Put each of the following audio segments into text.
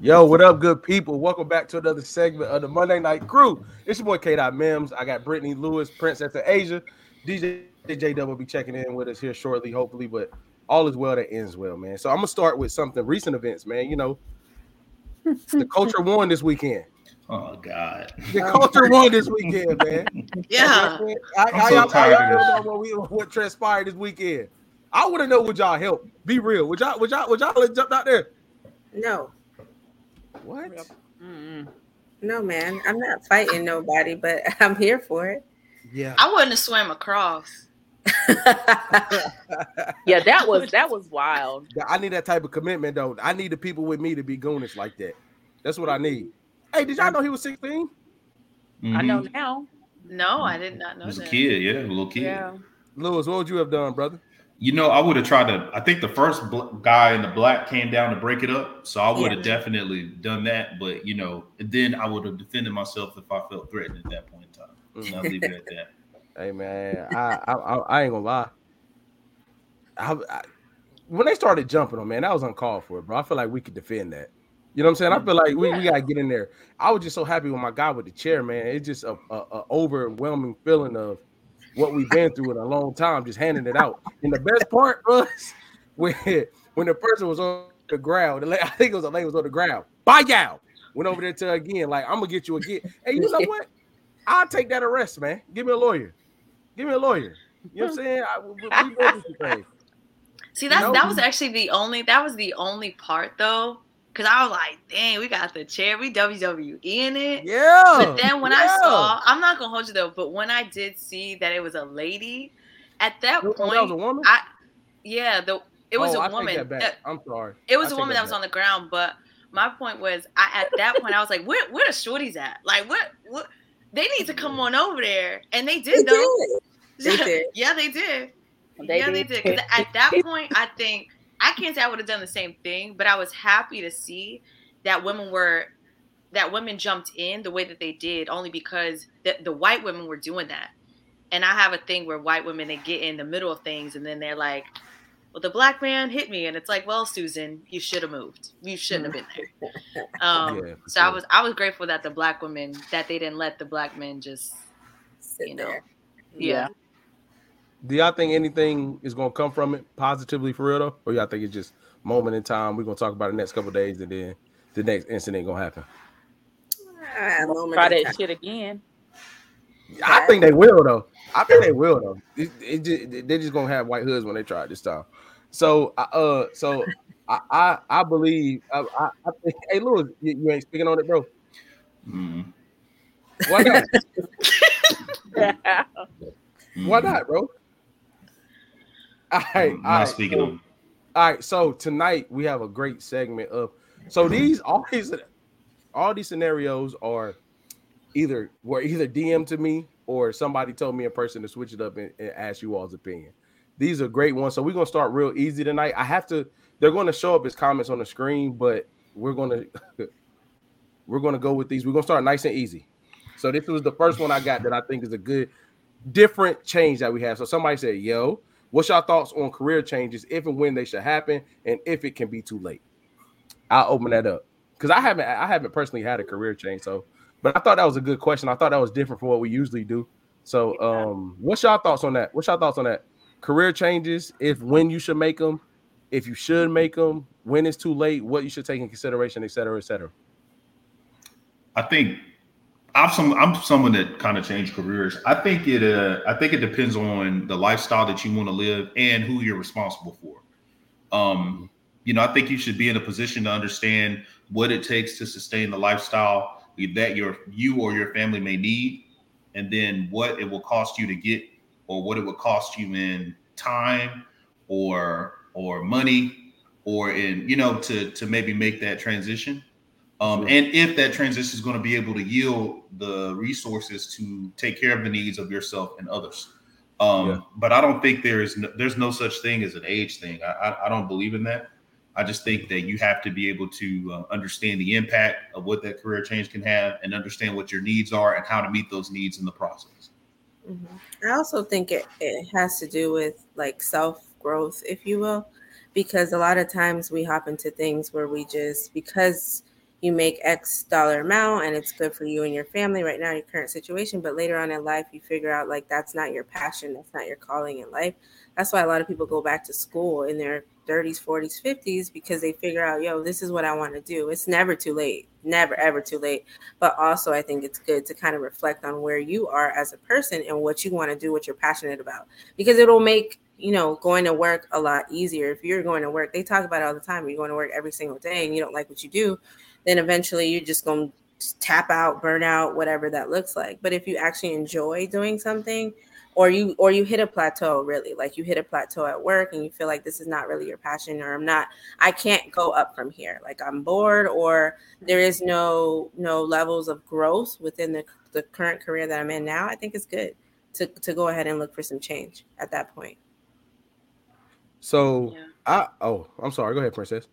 Yo, what up, good people? Welcome back to another segment of the Monday Night Crew. It's your boy K. Dot Mims. I got Brittany Lewis, Princess of Asia. DJ J will be checking in with us here shortly, hopefully. But all is well that ends well, man. So I'm gonna start with something recent events, man. You know, the culture won this weekend. Oh God, the culture won this weekend, man. Yeah, I, I, so I, I, what, we, what transpired this weekend. I want to know would y'all help? Be real. Would y'all? Would y'all? Would y'all jump out there? No. What? Mm-mm. No, man. I'm not fighting nobody, but I'm here for it. Yeah. I wouldn't have swam across. yeah, that was that was wild. I need that type of commitment though. I need the people with me to be goonish like that. That's what I need. Hey, did y'all know he was 16? Mm-hmm. I know now. No, I did not know. He was that. a kid, yeah, a little kid. Yeah. Lewis, what would you have done, brother? You know, I would have tried to. I think the first bl- guy in the black came down to break it up, so I would have yeah. definitely done that. But you know, then I would have defended myself if I felt threatened at that point in time. Mm. I'll leave it at that. Hey man, I, I I, ain't gonna lie. I, I, when they started jumping on man, that was uncalled for, bro. I feel like we could defend that. You know what I'm saying? I feel like we, we gotta get in there. I was just so happy with my guy with the chair, man. It's just a, a, a overwhelming feeling of what we've been through in a long time, just handing it out. And the best part was when when the person was on the ground, I think it was a lady was on the ground. Bye y'all. Went over there to again, like I'm gonna get you again. Hey, you know what? I'll take that arrest, man. Give me a lawyer. Give me a lawyer. You know what I'm saying? I, we, we See, that's you know? that was actually the only that was the only part though. Cause I was like, dang, we got the chair, we WWE in it. Yeah. But then when yeah. I saw, I'm not gonna hold you though, but when I did see that it was a lady, at that point, that was a woman. I, yeah, the it was oh, a woman. That I'm sorry. It was I a woman that, that was on the ground, but my point was, I at that point I was like, where where the shorties at? Like, what what? They need to come on over there, and they did they though. Did. They did. yeah, they did. They yeah, did. they did. Because at that point, I think I can't say I would have done the same thing, but I was happy to see that women were that women jumped in the way that they did, only because the, the white women were doing that. And I have a thing where white women they get in the middle of things, and then they're like, "Well, the black man hit me," and it's like, "Well, Susan, you should have moved. You shouldn't have been there." Um, yeah, so sure. I was I was grateful that the black women that they didn't let the black men just, Sit you know, there. yeah. Do y'all think anything is gonna come from it positively for real though, or y'all think it's just moment in time? We're gonna talk about the next couple days, and then the next incident gonna happen. Uh, Try that shit again. I think they will though. I think they will though. It, it just, they're just gonna have white hoods when they try it this time. So, uh, so I, I, I believe. I, I, I think. Hey, Lewis, you, you, ain't speaking on it, bro. Mm. Why not? Why not, bro? All right, I'm all right, speaking on. All right, so tonight we have a great segment of. So these all these all these scenarios are either were either DM to me or somebody told me in person to switch it up and, and ask you all's opinion. These are great ones. So we're gonna start real easy tonight. I have to. They're going to show up as comments on the screen, but we're gonna we're gonna go with these. We're gonna start nice and easy. So this was the first one I got that I think is a good different change that we have. So somebody said, "Yo, what's your thoughts on career changes, if and when they should happen, and if it can be too late?" I'll open that up because I haven't I haven't personally had a career change. So, but I thought that was a good question. I thought that was different from what we usually do. So, um, what's your thoughts on that? What's your thoughts on that? Career changes, if when you should make them, if you should make them, when it's too late, what you should take in consideration, et cetera, et cetera. I think I'm some I'm someone that kind of changed careers. I think it uh I think it depends on the lifestyle that you want to live and who you're responsible for. Um, you know, I think you should be in a position to understand what it takes to sustain the lifestyle that your you or your family may need, and then what it will cost you to get, or what it would cost you in time, or or money, or in you know to to maybe make that transition. Um, sure. And if that transition is going to be able to yield the resources to take care of the needs of yourself and others. Um, yeah. But I don't think there is no, there's no such thing as an age thing. I, I, I, don't believe in that. I just think that you have to be able to uh, understand the impact of what that career change can have and understand what your needs are and how to meet those needs in the process. Mm-hmm. I also think it, it has to do with like self growth, if you will, because a lot of times we hop into things where we just because you make X dollar amount and it's good for you and your family right now, your current situation. But later on in life, you figure out like that's not your passion, that's not your calling in life. That's why a lot of people go back to school in their 30s, 40s, 50s because they figure out, yo, this is what I want to do. It's never too late, never, ever too late. But also, I think it's good to kind of reflect on where you are as a person and what you want to do, what you're passionate about, because it'll make you know, going to work a lot easier. If you're going to work, they talk about it all the time. You're going to work every single day and you don't like what you do, then eventually you're just going to tap out, burn out, whatever that looks like. But if you actually enjoy doing something, or you or you hit a plateau really like you hit a plateau at work and you feel like this is not really your passion or i'm not i can't go up from here like i'm bored or there is no no levels of growth within the, the current career that i'm in now i think it's good to, to go ahead and look for some change at that point so yeah. i oh i'm sorry go ahead princess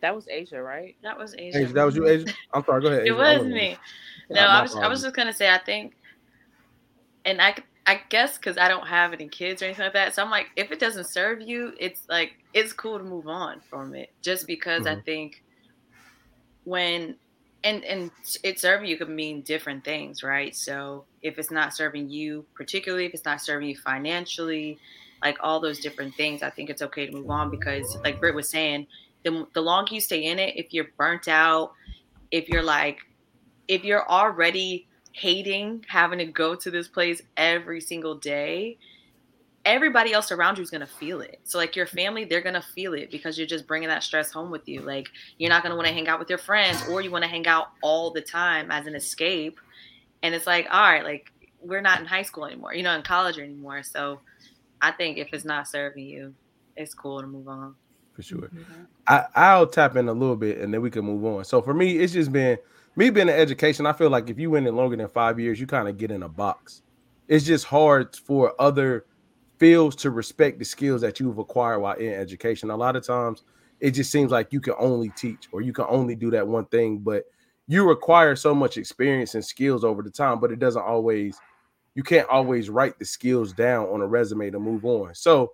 that was asia right that was asia, asia that was you asia i'm sorry go ahead it was me no i was i was just gonna say i think and I I guess because I don't have any kids or anything like that. So I'm like, if it doesn't serve you, it's like it's cool to move on from it. Just because mm-hmm. I think when and and it serving you could mean different things, right? So if it's not serving you particularly, if it's not serving you financially, like all those different things, I think it's okay to move on because, like Britt was saying, the the longer you stay in it, if you're burnt out, if you're like, if you're already hating having to go to this place every single day, everybody else around you is going to feel it. So, like your family, they're going to feel it because you're just bringing that stress home with you. Like, you're not going to want to hang out with your friends or you want to hang out all the time as an escape. And it's like, all right, like, we're not in high school anymore, you know, in college anymore. So, I think if it's not serving you, it's cool to move on. For sure. Mm-hmm. I, I'll tap in a little bit and then we can move on. So, for me, it's just been me being in education, I feel like if you went in longer than five years, you kind of get in a box. It's just hard for other fields to respect the skills that you've acquired while in education. A lot of times, it just seems like you can only teach or you can only do that one thing, but you require so much experience and skills over the time, but it doesn't always, you can't always write the skills down on a resume to move on. So,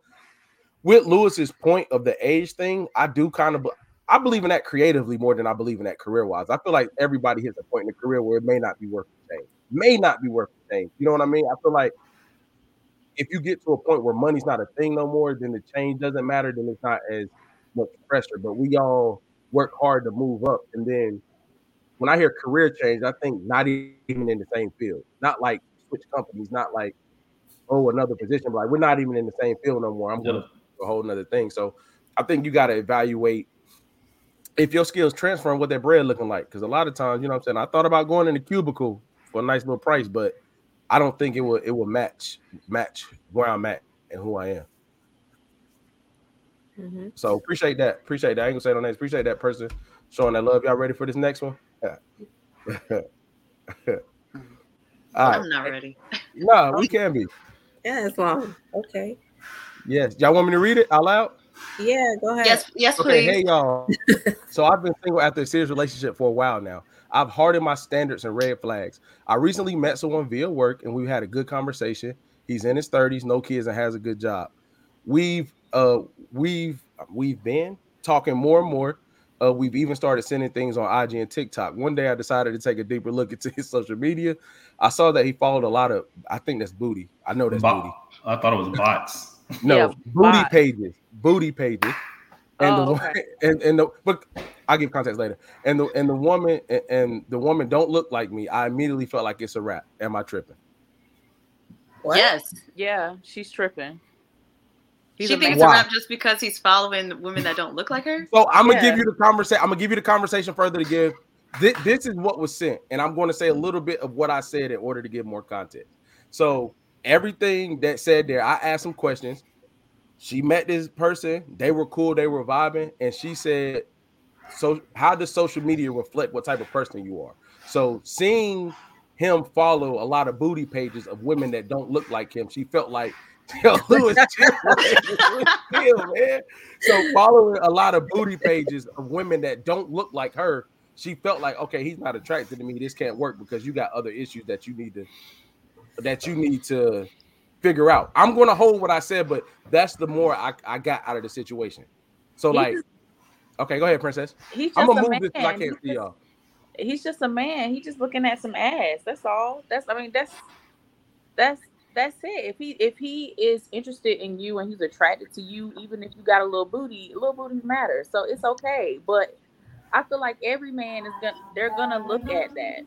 with Lewis's point of the age thing, I do kind of I believe in that creatively more than I believe in that career wise. I feel like everybody hits a point in the career where it may not be worth the same. May not be worth the same. You know what I mean? I feel like if you get to a point where money's not a thing no more, then the change doesn't matter. Then it's not as much pressure. But we all work hard to move up. And then when I hear career change, I think not even in the same field. Not like switch companies. Not like oh another position. But like we're not even in the same field no more. I'm going to a whole another thing. So I think you got to evaluate if your skills transferring and what that bread looking like. Because a lot of times, you know what I'm saying, I thought about going in the cubicle for a nice little price, but I don't think it will it will match match where I'm at and who I am. Mm-hmm. So appreciate that. Appreciate that. I ain't gonna say no names. Appreciate that person showing that love. Y'all ready for this next one? Yeah. I'm not ready. no, we can be. Yeah, it's long. Okay. Yes. Y'all want me to read it out loud? Yeah, go ahead. Yes, yes, okay, please. Hey y'all. so I've been single after a serious relationship for a while now. I've hardened my standards and red flags. I recently met someone via work and we had a good conversation. He's in his 30s, no kids, and has a good job. We've uh we've we've been talking more and more. Uh, we've even started sending things on IG and TikTok. One day I decided to take a deeper look into his social media. I saw that he followed a lot of, I think that's booty. I know that's booty. I thought it was bots. No, yeah, booty bot. pages booty pages. And oh, the okay. and, and the but I'll give context later. And the and the woman and, and the woman don't look like me. I immediately felt like it's a wrap. Am I tripping? What? Yes. Yeah, she's tripping. He's she thinks it's a wrap just because he's following women that don't look like her. So I'm gonna yeah. give you the conversation. I'm gonna give you the conversation further to give. This, this is what was sent, and I'm going to say a little bit of what I said in order to give more context. So everything that said there, I asked some questions she met this person, they were cool, they were vibing, and she said, So, how does social media reflect what type of person you are? So, seeing him follow a lot of booty pages of women that don't look like him, she felt like, Yo, Lewis, chill, man. So, following a lot of booty pages of women that don't look like her, she felt like, okay, he's not attracted to me. This can't work because you got other issues that you need to that you need to figure out. I'm going to hold what I said, but that's the more I, I got out of the situation. So, like, Okay, go ahead, princess. He's just I'm gonna a move man. this because I can't He's see just- y'all. He's just a man. He's just looking at some ass. That's all. That's I mean that's that's that's it. If he if he is interested in you and he's attracted to you, even if you got a little booty, little booties matter. So it's okay. But I feel like every man is gonna they're gonna look at that.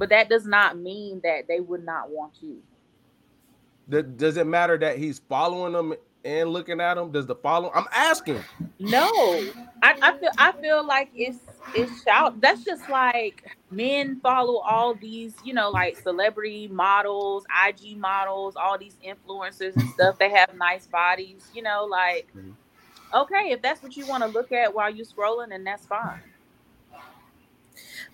But that does not mean that they would not want you. Does it matter that he's following them and looking at them? Does the follow? I'm asking. No, I, I feel I feel like it's it's shout. That's just like men follow all these, you know, like celebrity models, IG models, all these influencers and stuff. They have nice bodies, you know, like Mhm. okay, if that's what you want to look at while you're scrolling, then that's fine.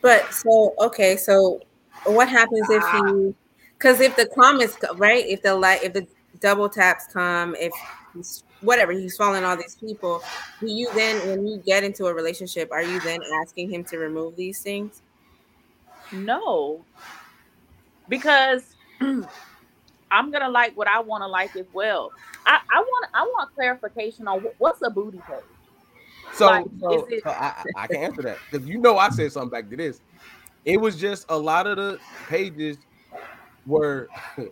But so okay, so what happens if ah. you? Because if the comments co- right, if the light, if the double taps come, if he's, whatever he's following all these people, do you then, when you get into a relationship, are you then asking him to remove these things? No, because I'm gonna like what I want to like as well. I, I want I want clarification on what's a booty page. So, Like, so, it- so I, I I can answer that because you know I said something back to this. It was just a lot of the pages were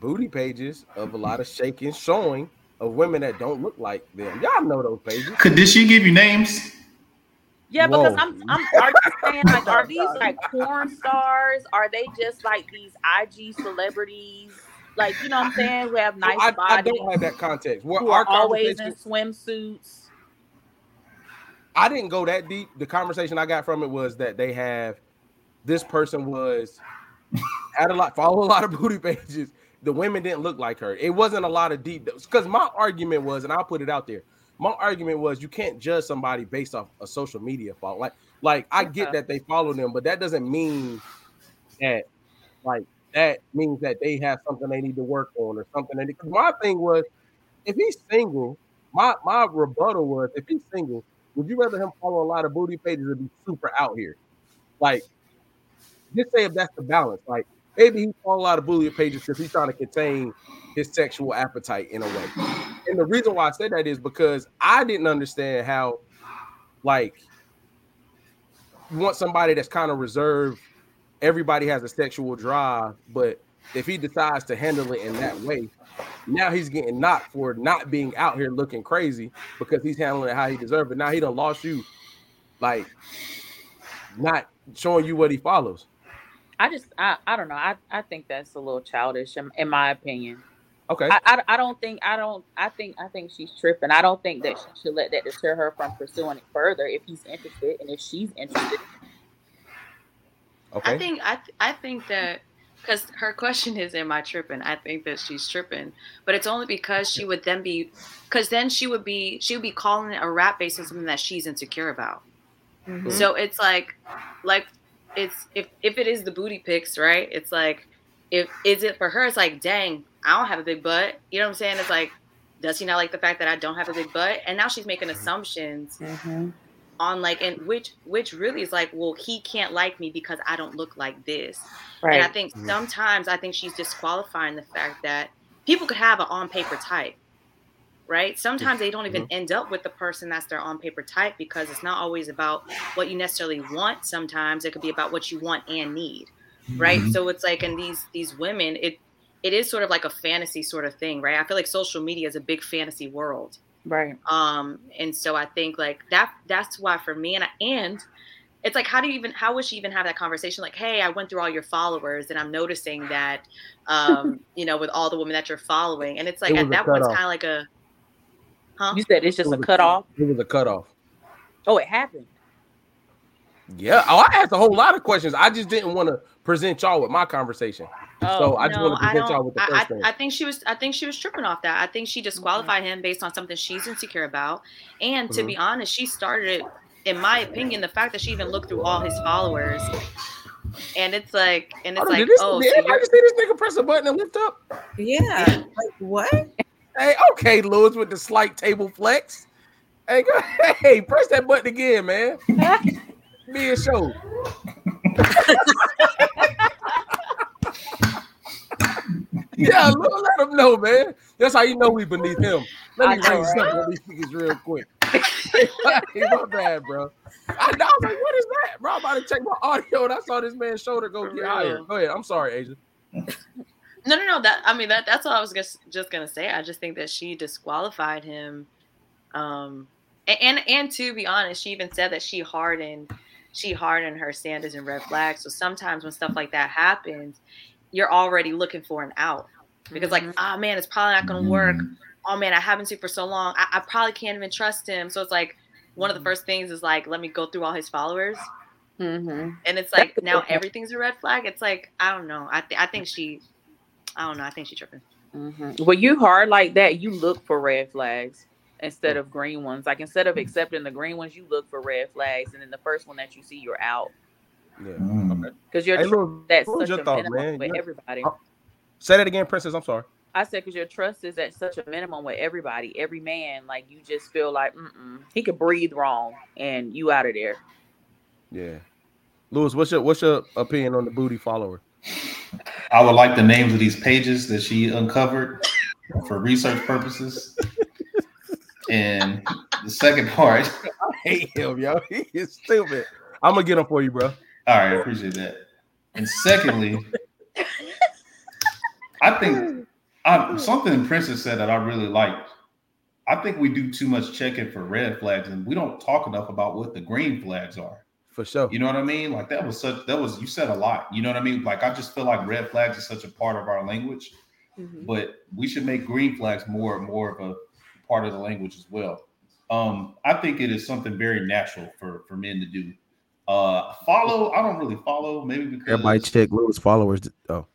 booty pages of a lot of shaking, showing of women that don't look like them. Y'all know those pages. Could did she give you names? Yeah, because I'm, I'm are you saying like are these like porn stars? Are they just like these IG celebrities? Like you know what I'm saying? We have nice I, I bodies, don't have that context. What who our are always conversation, in swimsuits. I didn't go that deep. The conversation I got from it was that they have this person was had a lot follow a lot of booty pages. The women didn't look like her. It wasn't a lot of deep because my argument was, and I'll put it out there. My argument was you can't judge somebody based off a social media follow. Like, like I get that they follow them, but that doesn't mean that like that means that they have something they need to work on or something. And my thing was, if he's single, my my rebuttal was, if he's single, would you rather him follow a lot of booty pages or be super out here? Like, just say if that's the balance. Like, maybe he follow a lot of booty pages because he's trying to contain his sexual appetite in a way. And the reason why I said that is because I didn't understand how, like, you want somebody that's kind of reserved. Everybody has a sexual drive, but if he decides to handle it in that way, now he's getting knocked for not being out here looking crazy because he's handling it how he deserves it. Now he done lost you, like not showing you what he follows. I just I, I don't know. I, I think that's a little childish in, in my opinion. Okay. I, I I don't think I don't I think I think she's tripping. I don't think that she should let that deter her from pursuing it further if he's interested and if she's interested. okay. I think I th- I think that because her question is, "Am I tripping?" I think that she's tripping, but it's only because she would then be, because then she would be she would be calling it a rap based on something that she's insecure about. Mhm. So it's like, like, it's if if it is the booty pics, right? It's like, if is it for her? It's like, dang, I don't have a big butt. You know what I'm saying? It's like, does she not like the fact that I don't have a big butt? And now she's making assumptions on like, and which which really is like, well, he can't like me because I don't look like this. And I Right. think Mhm. sometimes I think she's disqualifying the fact that people could have an on paper type, right? Sometimes they don't even end up with the person that's their on paper type because it's not always about what you necessarily want. Sometimes it could be about what you want and need, right? Mhm. So it's like in these these women, it it is sort of like a fantasy sort of thing, right? I feel like social media is a big fantasy world Right. um and so i think like that that's why for me and I, and it's like how do you even how would she even have that conversation like hey i went through all your followers and i'm noticing that um you know with all the women that you're following and it's like It at that point it's kind of like a huh You said it's just It a was cutoff. It was a cutoff. Oh, it happened. Yeah. Oh, I asked a whole lot of questions. I just didn't want to present y'all with my conversation. Oh, So I just no, want to I present y'all don't. with the I, first I, thing. I think she was. I think she was tripping off that. I think she disqualified him based on something she's insecure about. And to Mhm. be honest, she started it. In my opinion, the fact that she even looked through all his followers, and it's like, and it's like, this, oh, did so anybody you're, see this nigga press a button and lift up? Yeah. Like what? Hey, okay, Lewis with the slight table flex. Hey, go, hey, press that button again, man. Be a show. yeah, let, let him know, man. That's how you know we beneath him. Let me know, right? something on these niggas real quick. my bad, bro. I, I was like, what is that, bro? I'm about to check my audio, and I saw this man's shoulder go get higher. Go ahead. I'm sorry, Asia. No, no, no. That I mean that that's what I was just just gonna say. I just think that she disqualified him. Um and, and and to be honest, she even said that she hardened she hardened her standards and red flags. So sometimes when stuff like that happens, you're already looking for an out. Because like, oh man, it's probably not gonna work. Oh man, I haven't seen for so long. I, I probably can't even trust him. So it's like one of the first things is like, let me go through all his followers. Mm-hmm. And it's like now everything's a red flag. It's like I don't know. I th- I think she, I don't know. I think she's tripping. Mm-hmm. When you hard like that, you look for red flags instead of green ones. Like instead of accepting the green ones, you look for red flags, and then the first one that you see, you're out. Yeah. Mm. Okay. Because you're Hey, tr- Lil, that's what was such your a thought, minimum man? with You- everybody. Oh. Say that again, Princess. I'm sorry. I said because your trust is at such a minimum with everybody, every man. Like you just feel like Mm-mm, he could breathe wrong, and you out of there. Yeah. Lewis, what's your what's your opinion on the booty follower? I would like the names of these pages that she uncovered for research purposes. And the second part, I hate him, yo. He is stupid. I'm gonna get him for you, bro. all right, I appreciate that. And secondly, I think I, something Princess said that I really liked. I think we do too much checking for red flags, and we don't talk enough about what the green flags are. For sure. You know what I mean? Like that was such that was you said a lot. You know what I mean? Like I just feel like red flags is such a part of our language, but we should make green flags more more of a part of the language as well. Um, I think it is something very natural for for men to do. Uh, follow. I don't really follow. Maybe because Everybody check Lewis followers. Oh, No,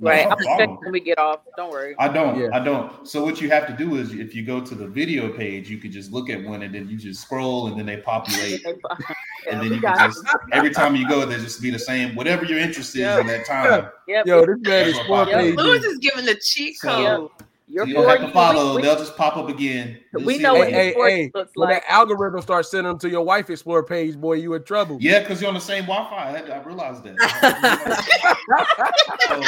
Right. I I'm follow. expecting when we get off. Don't worry. I don't. Yeah. I don't. So what you have to do is, if you go to the video page, you could just look at one, and then you just scroll, and then they populate, and then you got can it. just every time you go, they just be the same. Whatever your interest is in that time. Yep. yo, this man is That's four what I- pages. Lewis is giving the cheat So- code. Your you don't have to follow. We, They'll just pop up again. You'll we see know what Hey, hey, hey, looks when like. that algorithm starts sending them to your wife explore page, boy, you in trouble. Yeah, because you're on the same Wi-Fi. I, had, I realized that. so,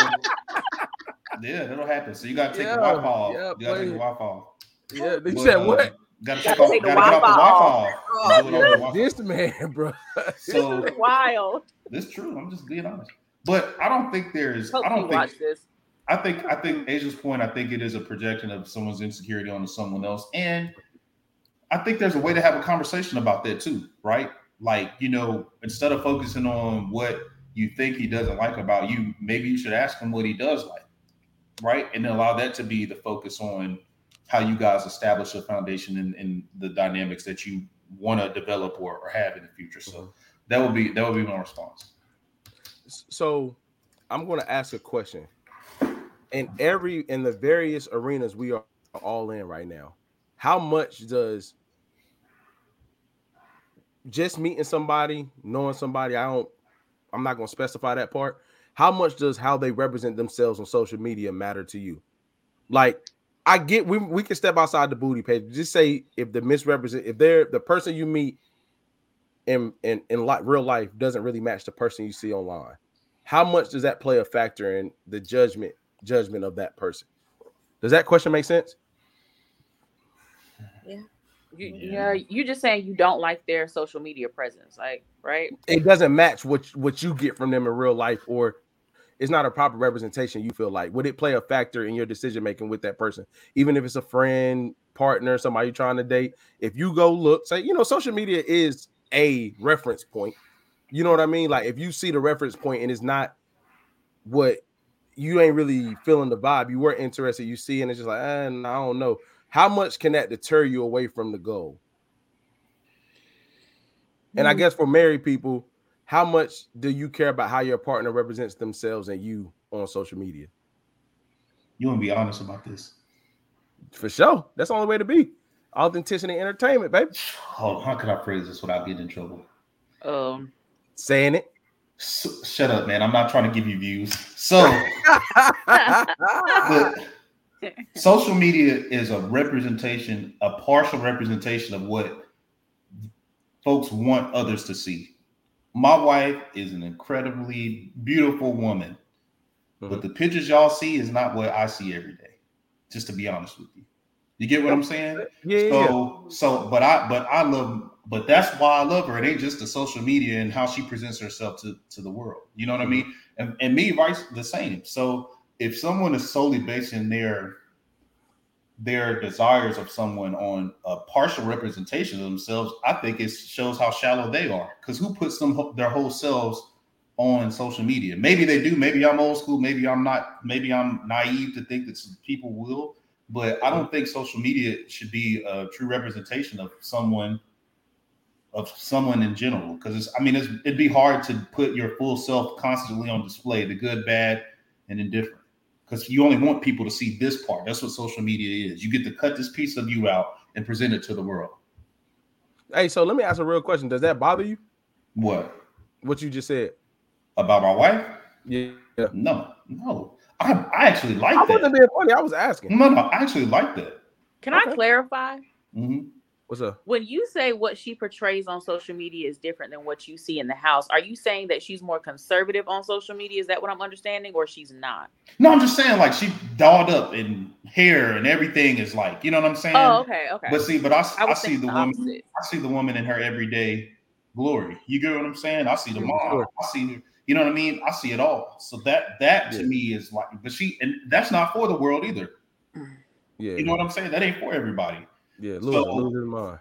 yeah, that'll happen. So you gotta take Yeah, the Wi-Fi off. yeah, you gotta take the. Wi-Fi off. Yeah, they But, said uh, what? Gotta Gotta take off. the Gotta get off the Wi-Fi Wi-Fi. off. Do it on the Wi-Fi. This man, bro. So Wild. That's true. I'm just being honest. But I don't think there's. Hope I don't think. watch this. I think. I think mm-hmm. Asia's point. I think it is a projection of someone's insecurity onto someone else, and I think there's a way to have a conversation about that too, right? Like you know, instead of focusing on what you think he doesn't like about you, maybe you should ask him what he does like, right? And then allow that to be the focus on how you guys establish a foundation in, in the dynamics that you want to develop or, or have in the future. So mm-hmm. that would be that would be my response. so I'm going to ask a question. In every in the various arenas we are all in right now, how much does just meeting somebody, knowing somebody, I don't I'm not going to specify that part. How much does how they represent themselves on social media matter to you? Like I get we we can step outside the booty page. Just say if the misrepresent if they're the person you meet in in in like real life doesn't really match the person you see online how much does that play a factor in the judgment judgment of that person. Does that question make sense? You, Yeah. yeah, you just saying you don't like their social media presence, like right? it doesn't match what what you get from them in real life or it's not a proper representation you feel like. Would it play a factor in your decision making with that person? Even if it's a friend partner somebody you're trying to date if you go look say you know social media is a reference point. You know what i mean? Like if you see the reference point and it's not what you ain't really feeling the vibe you were interested you see and it's just like eh, nah, i don't know how much can that deter you away from the goal and I guess for married people, how much do you care about how your partner represents themselves and you on social media? You want to be honest about this? For sure. That's the only way to be. Authenticity and entertainment, baby. Oh, how could I phrase this without getting in trouble? Um, Saying it. So, shut up, man. I'm not trying to give you views. So, social media is a representation, a partial representation of what folks want others to see. My wife is an incredibly beautiful woman, but mm-hmm. the pictures y'all see is not what I see every day. Just to be honest with you, You get what I'm saying? Yeah. So so but I but I love but that's why I love her. It ain't just the social media and how she presents herself to, to the world. You know what I mm-hmm. mean? And, and me, vice the same. So if someone is solely basing their their desires of someone on a partial representation of themselves, I think it shows how shallow they are. Because who puts them their whole selves on social media? Maybe they do. Maybe I'm old school. Maybe I'm not. Maybe I'm naive to think that some people will. But I don't think social media should be a true representation of someone of someone in general. Because it's i mean it's, it'd be hard to put your full self constantly on display the good bad and indifferent. Because you only want people to see this part. That's what social media is. You get to cut this piece of you out and present it to the world. Hey so let me ask a real question. Does that bother you? What? What you just said. About my wife? Yeah. No no i, I actually like that. I wasn't being funny i was asking no no i actually like that Can Okay. I clarify? Mhm. what's up When you say what she portrays on social media is different than what you see in the house, are you saying that she's more conservative on social media? Is that what I'm understanding, or she's not? no i'm just saying like she dolled up and hair and everything is like you know what i'm saying Oh, okay, okay. but see but i, I I, see the the woman. I see the woman in her everyday glory. You get what I'm saying? I see the mom. I see, you know what I mean? I see it all. So that that to me is like, but she and that's not for the world either. yeah You know what I'm saying? That ain't for everybody. yeah lose, So- lose his mind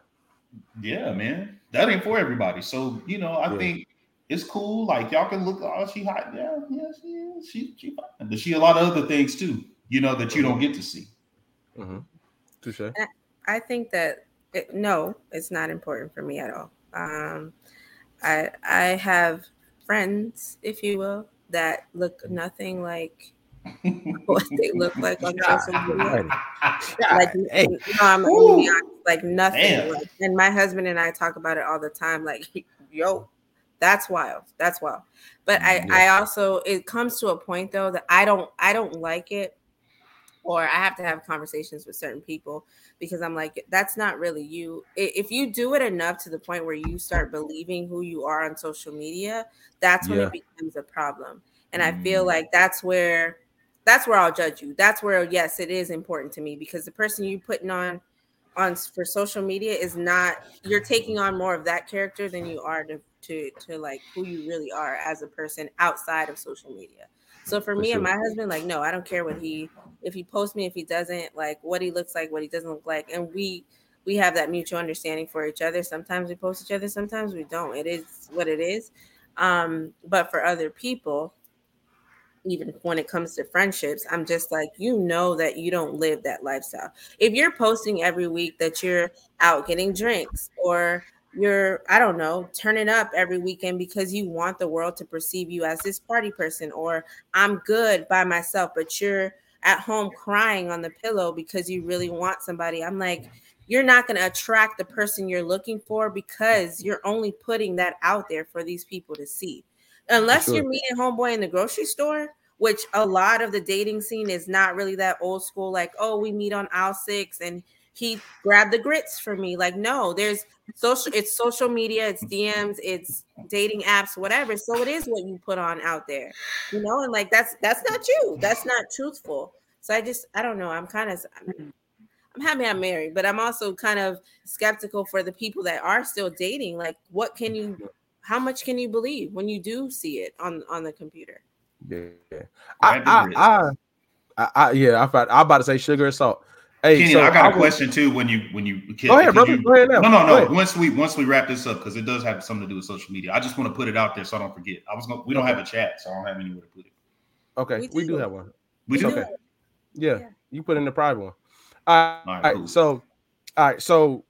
Yeah, man, that ain't for everybody. So you know, I Yeah. think it's cool. Like y'all can look, oh, she hot. Yeah, yeah, she is. She she fine. But she a lot of other things too. You know that you don't get to see. mm-hmm. touche I think that it, no, it's not important for me at all. Um, I I have friends, if you will, that look mm. nothing like what they look like on social media. Like, hey. no, I'm honest, like nothing. Like, and my husband and I talk about it all the time. Like, yo, that's wild. That's wild. But mm, I, Yeah. I also it comes to a point though that I don't I don't like it, or I have to have conversations with certain people because I'm like, that's not really you. If you do it enough to the point where you start believing who you are on social media, that's when Yeah. it becomes a problem. And I feel Mm. like that's where that's where I'll judge you. That's where yes, it is important to me because the person you're putting on on for social media is not you're taking on more of that character than you are to to to like who you really are as a person outside of social media. So for, For me and my husband, like, no, I don't care what he if he posts me, if he doesn't, like what he looks like, what he doesn't look like, and we we have that mutual understanding for each other. Sometimes we post each other, sometimes we don't. It is what it is. Um, but for other people, even when it comes to friendships, I'm just like, you know, that you don't live that lifestyle. If you're posting every week that you're out getting drinks or you're, I don't know, turning up every weekend because you want the world to perceive you as this party person, or I'm good by myself, but you're at home crying on the pillow because you really want somebody. I'm like, you're not going to attract the person you're looking for because you're only putting that out there for these people to see unless Sure. you're meeting homeboy in the grocery store, which a lot of the dating scene is not really that old school, like, oh, we meet on aisle six and he grabbed the grits for me. Like, no, there's social, it's social media, it's DMs, it's dating apps, whatever. So it is what you put on out there, you know, and like that's that's not you, that's not truthful. So I just I don't know. I'm kind of I'm mm-hmm. happy I'm married, but I'm also kind of skeptical for the people that are still dating. Like, what can you how much can you believe when you do see it on on the computer? Yeah, I, I. I, I, I, yeah, I, thought- I'm about to say sugar and salt. Hey, Kenny, so I got a was- question too. When you when you Go ahead, if brother. you- Go ahead now. No, no, no. Once we once we wrap this up, because it does have something to do with social media. I just want to put it out there so I don't forget. I was gonna, we don't have a chat, so I don't have anywhere to put it. Okay, We we, do do. have one. We do. okay. Yeah, Yeah. you put in the private one. All right, All right, all right, cool. so, all right, so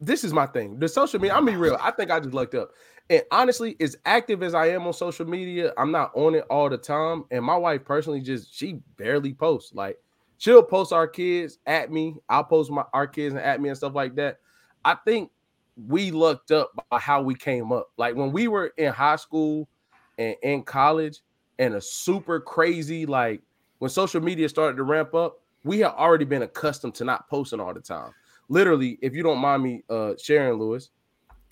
this is my thing. The social media. I'm be real. I think I just looked up, and honestly, as active as I am on social media, I'm not on it all the time. And my wife personally just she barely posts. Like she'll post our kids at me. I'll post my our kids and at me and stuff like that. I think we looked up by how we came up. Like when we were in high school and in college, and a super crazy like when social media started to ramp up, we had already been accustomed to not posting all the time. Literally, if you don't mind me uh sharing, Lewis,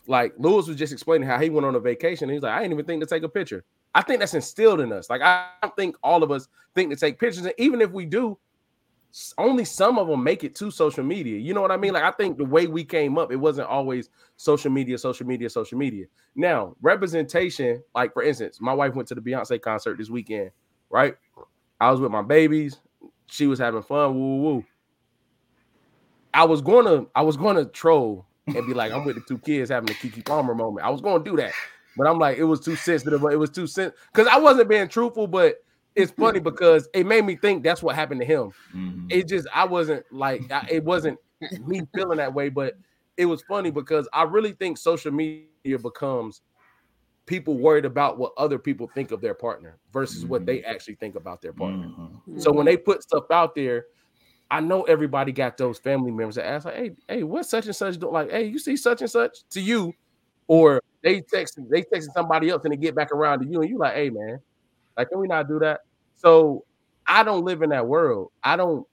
like Lewis was just explaining how he went on a vacation. And he's like, I didn't even think to take a picture. I think that's instilled in us. Like, I don't think all of us think to take pictures. And even if we do, only some of them make it to social media. You know what I mean? Like I think the way we came up, it wasn't always social media, social media, social media. Now, representation, like for instance, my wife went to the Beyonce concert this weekend, right? I was with my babies. She was having fun. Woo woo. I was gonna, I was gonna troll and be like, I'm with the two kids having a Keke Palmer moment. I was gonna do that, but I'm like, it was too sensitive. but It was too sensitive because I wasn't being truthful, but it's funny because it made me think that's what happened to him. Mm-hmm. It just I wasn't like it wasn't me feeling that way, but it was funny because I really think social media becomes people worried about what other people think of their partner versus mm-hmm. what they mm-hmm. actually think about their partner. Mm-hmm. So when they put stuff out there, I know everybody got those family members that ask like, "Hey, hey, what such and such do?" Like, "Hey, you see such and such to you," or they text they texting somebody else and they get back around to you, and you like, "Hey, man, like, can we not do that?" So I don't live in that world. I don't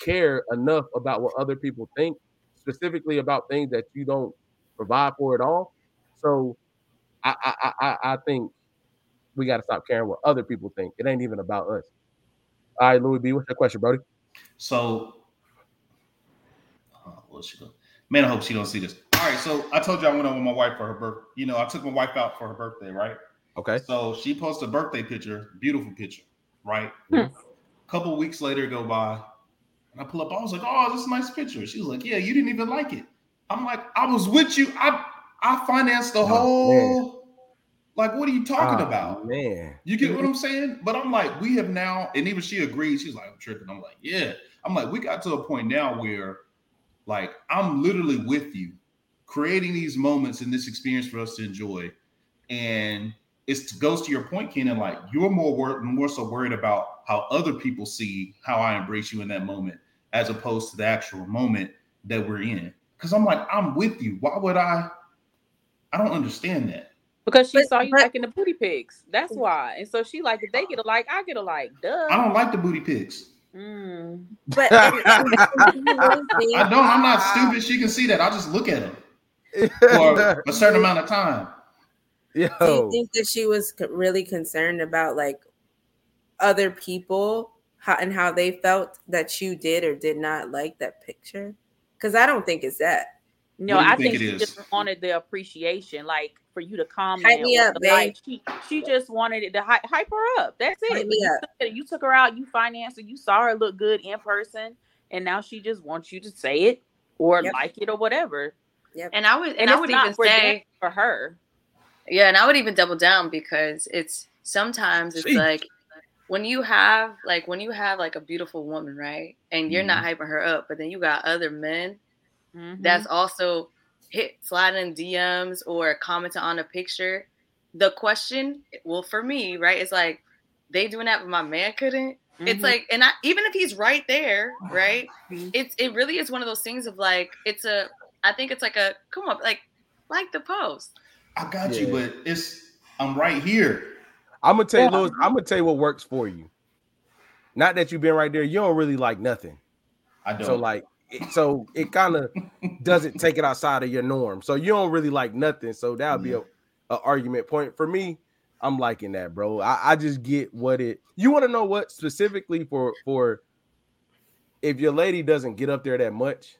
care enough about what other people think, specifically about things that you don't provide for at all. So I I I, I think we got to stop caring what other people think. It ain't even about us. All right, Lewis B, what's your question, Brody? So, uh, go? Man, I hope she don't see this. All right, so I told you I went out with my wife for her birth. You know, I took my wife out for her birthday, right? Okay. So she posted a birthday picture, beautiful picture, right? Hmm. A couple weeks later go by, and I pull up. I was like, "Oh, this is a nice picture." She was like, "Yeah, you didn't even like it." I'm like, "I was with you. I I financed the oh, whole." Man. Like, what are you talking oh, about? Man, you get what I'm saying? But I'm like, we have now, and even she agreed. She's like, I'm tripping. I'm like, yeah. I'm like, we got to a point now where, like, I'm literally with you, creating these moments and this experience for us to enjoy. And it goes to your point, Kenan. Like, you're more wor- more so worried about how other people see how I embrace you in that moment, as opposed to the actual moment that we're in. Because I'm like, I'm with you. Why would I? I don't understand that. Because she but, saw you but, liking the booty pics. That's why. And so she like, if they get a like, I get a like. Duh. I don't like the booty pics. Mm. But I don't. I'm not stupid. She can see that. I just look at them for a certain amount of time. Yo. Do you think that she was really concerned about like other people how, and how they felt that you did or did not like that picture? Because I don't think it's that. No, I think, think she is? just wanted the appreciation. Like for you to comment. Hype me up, like she she just wanted it to hype, hype her up. That's it. You took, you, took, her out, you financed her, you saw her look good in person, and now she just wants you to say it or yep. like it or whatever. Yep. And I would and, and I would even say for her. Yeah, and I would even double down because it's sometimes it's Jeez. like when you have like when you have like a beautiful woman, right? And you're mm-hmm. not hyping her up, but then you got other men mm-hmm. that's also hit sliding DMs or commenting on a picture, the question, well, for me, right, it's like they doing that, but my man couldn't. Mm-hmm. It's like, and I, even if he's right there, right, mm-hmm. it's it really is one of those things of like, it's a, I think it's like a come on, like, like the post. I got yeah. you, but it's I'm right here. I'm gonna tell you, Lewis, I'm gonna tell you what works for you. Not that you've been right there, you don't really like nothing. I don't. So like so it kind of doesn't take it outside of your norm. So you don't really like nothing. So that would be a, a, argument point for me. I'm liking that, bro. I, I just get what it. You want to know what specifically for for if your lady doesn't get up there that much,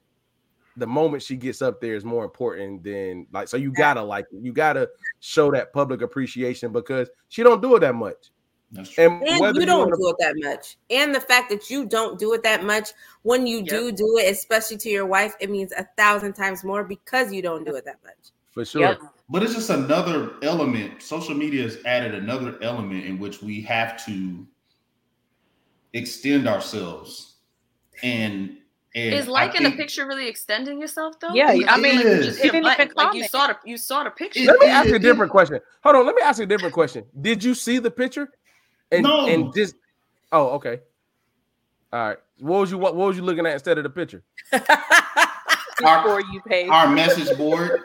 the moment she gets up there is more important than like. So you gotta like it. You gotta show that public appreciation because she don't do it that much. That's true. And, and you don't do it that much. And the fact that you don't do it that much, when you yep. do do it, especially to your wife, it means a thousand times more because you don't do it that much. For sure. Yep. But it's just another element. Social media has added another element in which we have to extend ourselves. And, and is liking think, a picture really extending yourself though? Yeah, I mean, you just hit a button, like you saw the you saw the picture. Let me ask you a different question. Hold on, let me ask you a different question. Did you see the picture? And, no. and just oh, okay. All right. What was you what, what was you looking at instead of the picture? Before you pay our message board.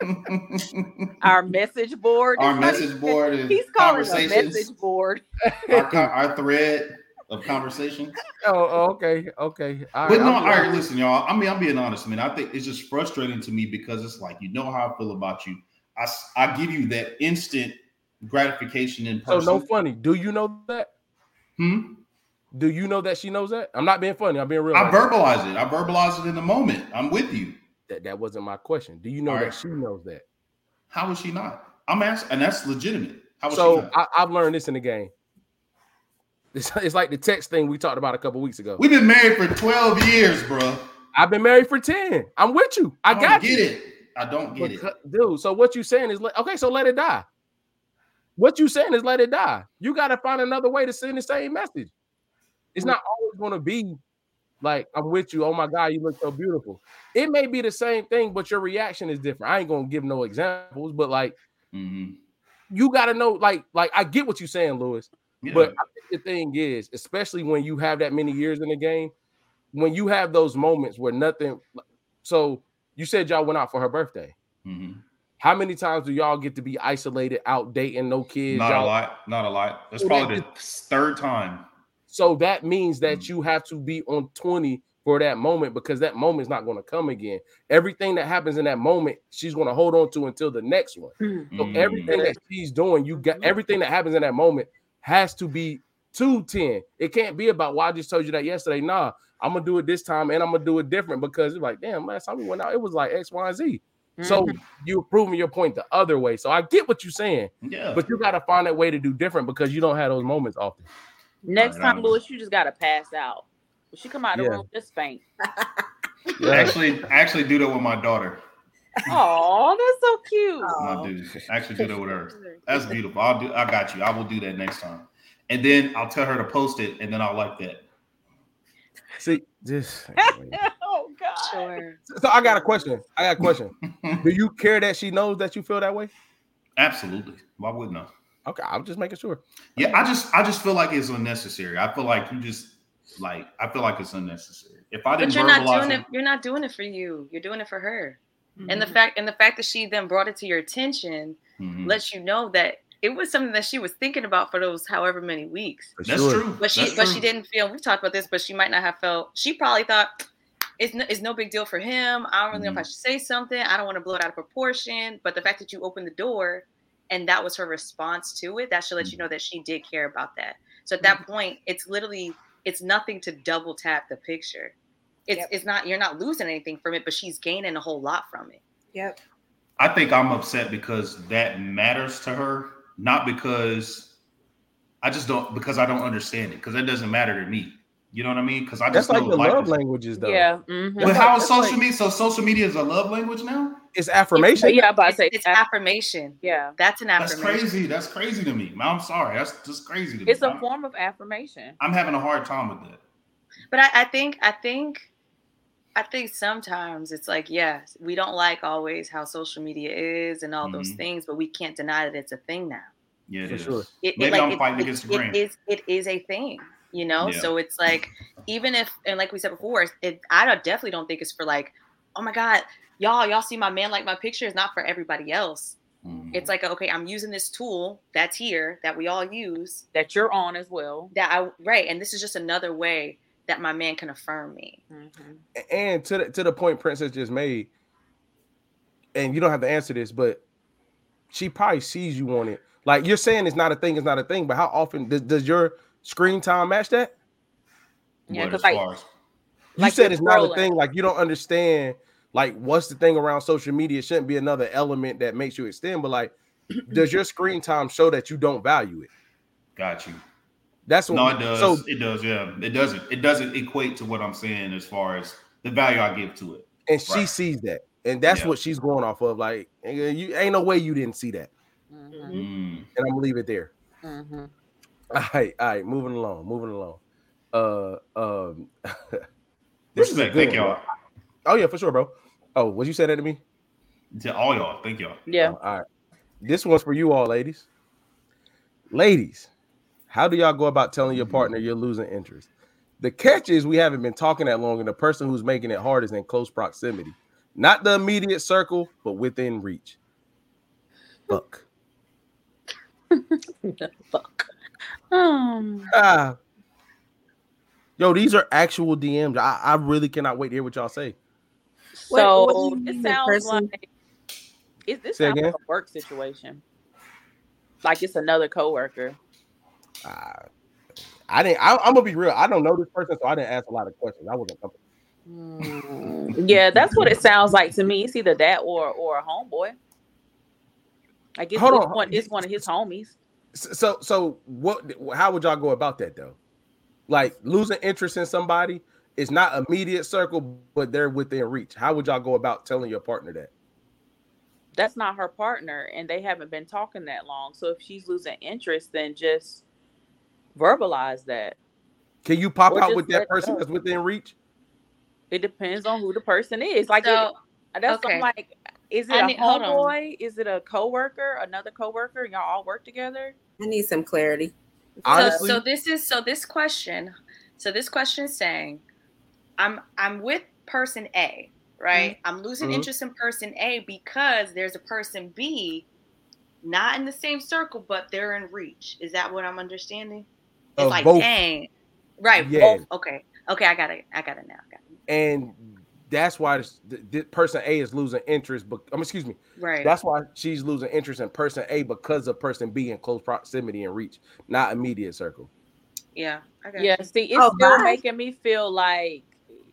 our message board. Our message board is he's calling a message board. our, our thread of conversation. Oh, oh, okay, okay. All but right, no, all right. Listen, y'all. I mean, I'm being honest. I mean, I think it's just frustrating to me because it's like you know how I feel about you. I I give you that instant gratification in person. So no funny. Do you know that? Hmm. Do you know that she knows that? I'm not being funny. I'm being real. I verbalize it. I verbalize it in the moment. I'm with you. That that wasn't my question. Do you know that she knows that? How is she not? I'm asking, and that's legitimate. How is so I, have learned this in the game. It's, it's like the text thing we talked about a couple weeks ago. We've been married for 12 years, bro. I've been married for 10. I'm with you. I, I got get you. it. I don't get because, it. Dude, so what you saying is okay, so let it die. What you saying is let it die. You got to find another way to send the same message. It's not always going to be like I'm with you. Oh my God, you look so beautiful. It may be the same thing, but your reaction is different. I ain't gonna give no examples, but like mm-hmm. you got to know, like, like I get what you're saying, Lewis. Yeah. But the thing is, especially when you have that many years in the game, when you have those moments where nothing. So you said y'all went out for her birthday. Mm-hmm. How many times do y'all get to be isolated, out dating, no kids? Not y'all? a lot. Not a lot. That's probably the third time. So that means that mm-hmm. you have to be on 20 for that moment because that moment's not going to come again. Everything that happens in that moment, she's going to hold on to until the next one. Mm-hmm. So everything that she's doing, you got everything that happens in that moment has to be 210. It can't be about, well, I just told you that yesterday. Nah, I'm gonna do it this time and I'm gonna do it different because you're like, damn, last time we went out, it was like X, Y, and Z. Mm-hmm. So you're proving your point the other way. So I get what you're saying. Yeah. But you gotta find that way to do different because you don't have those moments often. Next time, Lewis, you just gotta pass out. When she come out of the room, just faint. yeah. Actually, I actually do that with my daughter. Oh, that's so cute. I do. I actually do that with her. That's beautiful. I'll do. I got you. I will do that next time, and then I'll tell her to post it, and then I'll like that. See this. oh God. Sure. So I got a question. I got a question. do you care that she knows that you feel that way? Absolutely. Why wouldn't I? Okay, I'm just making sure. Yeah, I just I just feel like it's unnecessary. I feel like you just like I feel like it's unnecessary. If I didn't, but you're not doing it, it, You're not doing it for you. You're doing it for her. Mm-hmm. And the mm-hmm. fact and the fact that she then brought it to your attention mm-hmm. lets you know that it was something that she was thinking about for those however many weeks. For That's sure. true. But she That's but true. she didn't feel. We've talked about this, but she might not have felt. She probably thought it's no, it's no big deal for him. I don't really mm-hmm. know if I mm-hmm. should say something. I don't want to blow it out of proportion. But the fact that you opened the door and that was her response to it, that should let you know that she did care about that. So at that point, it's literally it's nothing to double tap the picture. It's yep. it's not you're not losing anything from it, but she's gaining a whole lot from it. Yep. I think I'm upset because that matters to her, not because I just don't because I don't understand it because it doesn't matter to me. You know what I mean? Because I just that's like the love languages, though. Yeah. Mm-hmm. But how is social like, media? So social media is a love language now. It's affirmation. It's, yeah, about to say it's, it's affirmation. Yeah, that's an affirmation. That's crazy. That's crazy to me. I'm sorry. That's just crazy to me. It's a form of affirmation. I'm having a hard time with that. But I, I think I think I think sometimes it's like, yes, we don't like always how social media is and all mm-hmm. those things, but we can't deny that it's a thing now. Yeah, it is. Sure. It, Maybe it, like, I'm fighting it, against the grain. It is, it is a thing, you know? Yeah. So it's like, even if, and like we said before, it, I definitely don't think it's for like, oh my God, y'all, y'all see my man like my picture. It's not for everybody else. Mm-hmm. It's like, okay, I'm using this tool that's here that we all use. That you're on as well. That I, right. And this is just another way that my man can affirm me. Mm-hmm. And to the, to the point Princess just made, and you don't have to answer this, but she probably sees you on it. Like you're saying, it's not a thing, it's not a thing. But how often does, does your screen time match that? Yeah, because like, you like said it's not a thing. Like you don't understand. Like what's the thing around social media? It shouldn't be another element that makes you extend. But like, does your screen time show that you don't value it? Got you. That's what no, it does. So it does, yeah. It doesn't. It doesn't equate to what I'm saying as far as the value I give to it. And right. she sees that, and that's yeah. what she's going off of. Like, you ain't no way you didn't see that. Mm-hmm. Mm. And I'm gonna leave it there. Mm-hmm. All right, all right. Moving along, moving along. Uh, um, this is a thank y'all. Oh yeah, for sure, bro. Oh, what you say that to me? To all y'all, thank y'all. Yeah. Oh, all right. This one's for you all, ladies. Ladies, how do y'all go about telling your partner you're losing interest? The catch is we haven't been talking that long, and the person who's making it hard is in close proximity, not the immediate circle, but within reach. Fuck. Fuck. Um. Ah. Yo, these are actual DMs. I, I really cannot wait to hear what y'all say. So what, what it sounds like it, this sounds like a work situation. Like it's another coworker. Uh, I didn't. I, am gonna be real. I don't know this person, so I didn't ask a lot of questions. I wasn't comfortable. Mm, yeah, that's what it sounds like to me. It's either that or or a homeboy. I guess Hold it's, on. One, it's one of his homies. So, so what? How would y'all go about that though? Like losing interest in somebody is not immediate circle, but they're within reach. How would y'all go about telling your partner that? That's not her partner, and they haven't been talking that long. So if she's losing interest, then just verbalize that. Can you pop or out with that person that's within reach? It depends on who the person is. Like so, it, that's okay. like is it I a need, homeboy? Is it a coworker? Another coworker? Y'all all work together? I need some clarity. Honestly, so, so this is so this question. So this question is saying, I'm I'm with person A, right? Mm-hmm. I'm losing mm-hmm. interest in person A because there's a person B, not in the same circle, but they're in reach. Is that what I'm understanding? It's like both. dang, right? Yeah. Both. Okay. Okay, I got it. I got it now. Got it. And that's why this, the, person A is losing interest, but um, excuse me, right? That's why she's losing interest in person A because of person B in close proximity and reach, not immediate circle. Yeah, yeah. See, it's oh, still bye. making me feel like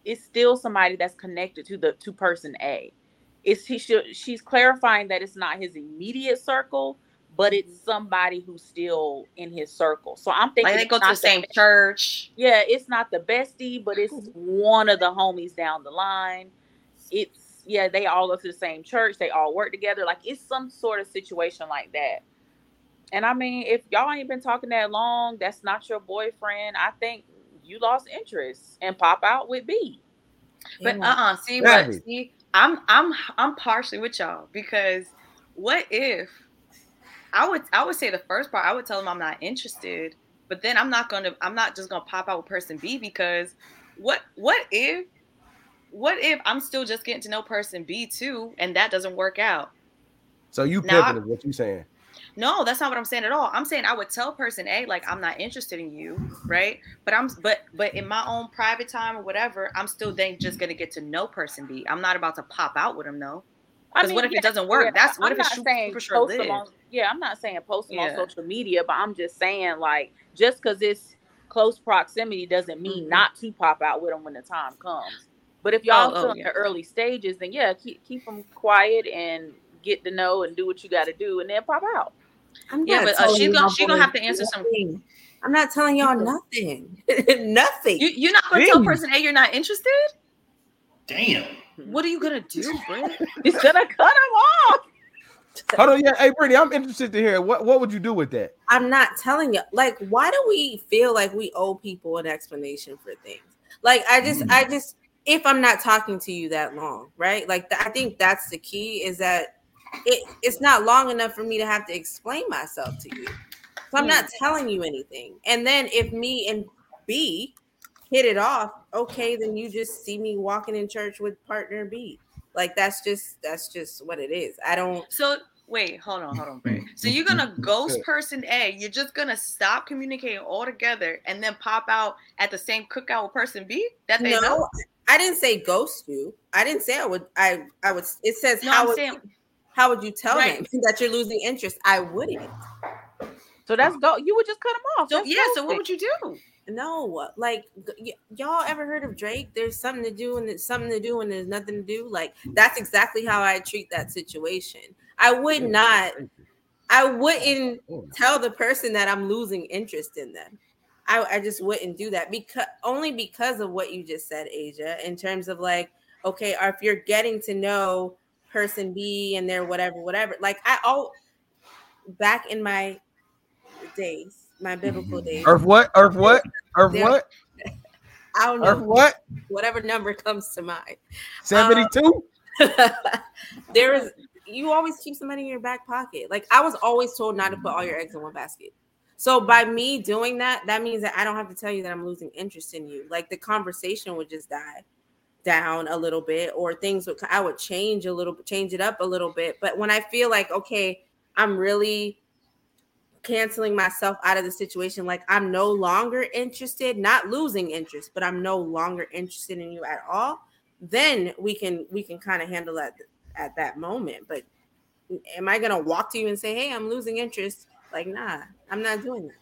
it's still somebody that's connected to the to person A. It's he should she's clarifying that it's not his immediate circle, but it's somebody who's still in his circle. So I'm thinking like they go to the same church. Yeah, it's not the bestie, but it's one of the homies down the line. It's yeah, they all go to the same church. They all work together. Like it's some sort of situation like that. And I mean, if y'all ain't been talking that long, that's not your boyfriend. I think you lost interest and pop out with B. But uh uh-uh, uh see, but see, I'm I'm I'm partially with y'all because what if I would I would say the first part I would tell them I'm not interested, but then I'm not gonna I'm not just gonna pop out with person B because what what if what if I'm still just getting to know person B too and that doesn't work out? So you pivoted is what you saying? No, that's not what I'm saying at all. I'm saying I would tell person A like I'm not interested in you, right? But I'm but but in my own private time or whatever, I'm still then just gonna get to know person B. I'm not about to pop out with him though. Because what if yeah, it doesn't work? Yeah, That's what I'm if it's super short lived yeah, I'm not saying post them yeah. on social media, but I'm just saying like just because it's close proximity doesn't mean mm-hmm. not to pop out with them when the time comes. But if y'all oh, still oh, in the early stages, then yeah, keep keep them quiet and get to know and do what you got to do, and then pop out. I'm yeah, but uh, she's gonna she's gonna have to answer nothing. some. I'm not telling y'all nothing. nothing. You, are not gonna Jeez. tell person A you're not interested. Damn. What are you gonna do, Brent? He's gonna cut him off. Hold on, yeah. Hey, Brittany, I'm interested to hear what what would you do with that? I'm not telling you. Like, why do we feel like we owe people an explanation for things? Like, I just, mm. I just, if I'm not talking to you that long, right? Like, th- I think that's the key is that it, it's not long enough for me to have to explain myself to you. So I'm not telling you anything. And then if me and B hit it off, okay, then you just see me walking in church with partner B. Like that's just that's just what it is. I don't. So wait, hold on, hold on, Bray. So you're gonna ghost person A. You're just gonna stop communicating altogether and then pop out at the same cookout with person B that they no, know. I didn't say ghost you. I didn't say I would. I I would. It says no, how would saying, how would you tell right. them that you're losing interest? I wouldn't. So that's go. You would just cut them off. So that's yeah. Ghosting. So what would you do? no like y- y'all ever heard of drake there's something to do and there's something to do and there's nothing to do like that's exactly how i treat that situation i would not i wouldn't tell the person that i'm losing interest in them I, I just wouldn't do that because only because of what you just said asia in terms of like okay or if you're getting to know person b and their whatever whatever like i all back in my days my biblical days. Earth what? Earth what? Earth what? I don't know. Earth what? Whatever number comes to mind. 72? Um, there is you always keep some money in your back pocket. Like I was always told not to put all your eggs in one basket. So by me doing that, that means that I don't have to tell you that I'm losing interest in you. Like the conversation would just die down a little bit, or things would I would change a little, change it up a little bit. But when I feel like okay, I'm really canceling myself out of the situation like i'm no longer interested not losing interest but i'm no longer interested in you at all then we can we can kind of handle that at that moment but am i going to walk to you and say hey i'm losing interest like nah i'm not doing that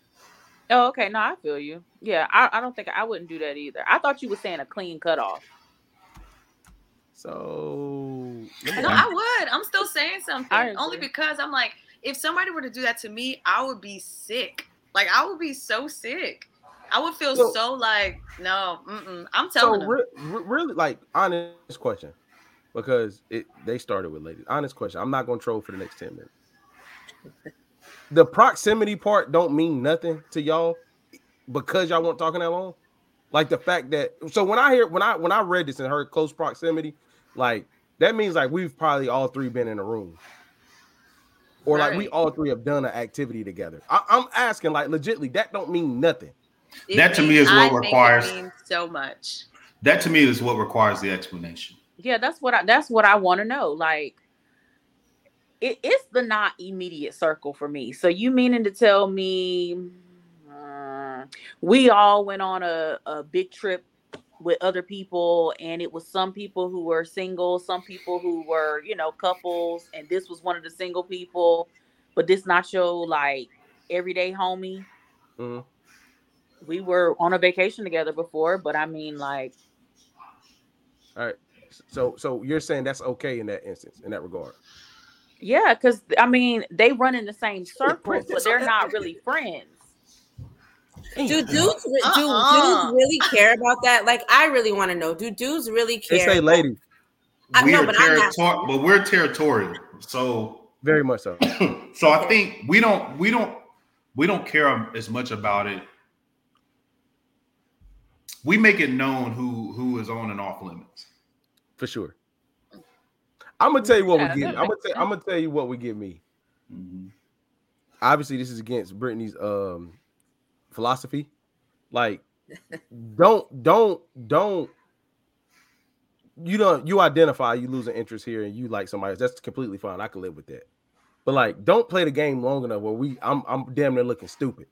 Oh, okay. No, I feel you. Yeah, I, I don't think I wouldn't do that either. I thought you were saying a clean cutoff. So no, I would. I'm still saying something only because I'm like, if somebody were to do that to me, I would be sick. Like I would be so sick. I would feel so, so like, no, I'm telling so re- re- really, like, honest question, because it they started with ladies. Honest question. I'm not gonna troll for the next ten minutes. the proximity part don't mean nothing to y'all because y'all weren't talking that long. Like the fact that so when I hear when I when I read this and heard close proximity, like that means like we've probably all three been in a room. Or right. like we all three have done an activity together. I, am asking, like, legitly, that don't mean nothing. It that to me is what I requires so much. That to me is what requires the explanation. Yeah, that's what I that's what I want to know. Like, it is the not immediate circle for me. So you meaning to tell me uh, we all went on a, a big trip with other people and it was some people who were single some people who were you know couples and this was one of the single people but this not your like everyday homie mm-hmm. we were on a vacation together before but i mean like all right so so you're saying that's okay in that instance in that regard yeah because i mean they run in the same circles but they're not really friends do dudes do uh-uh. dudes really care about that? Like, I really want to know. Do dudes really care? They say ladies. I, we no, but, territor- but we're territorial, so very much so. so I think we don't we don't we don't care as much about it. We make it known who who is on and off limits. For sure. I'm gonna tell you what yeah, we get. I'm gonna tell, I'm gonna tell you what we give me. Mm-hmm. Obviously, this is against Brittany's um philosophy. Like, don't, don't, don't. You don't. You identify. You lose an interest here, and you like somebody else. That's completely fine. I can live with that. But like, don't play the game long enough where we. I'm. I'm damn near looking stupid.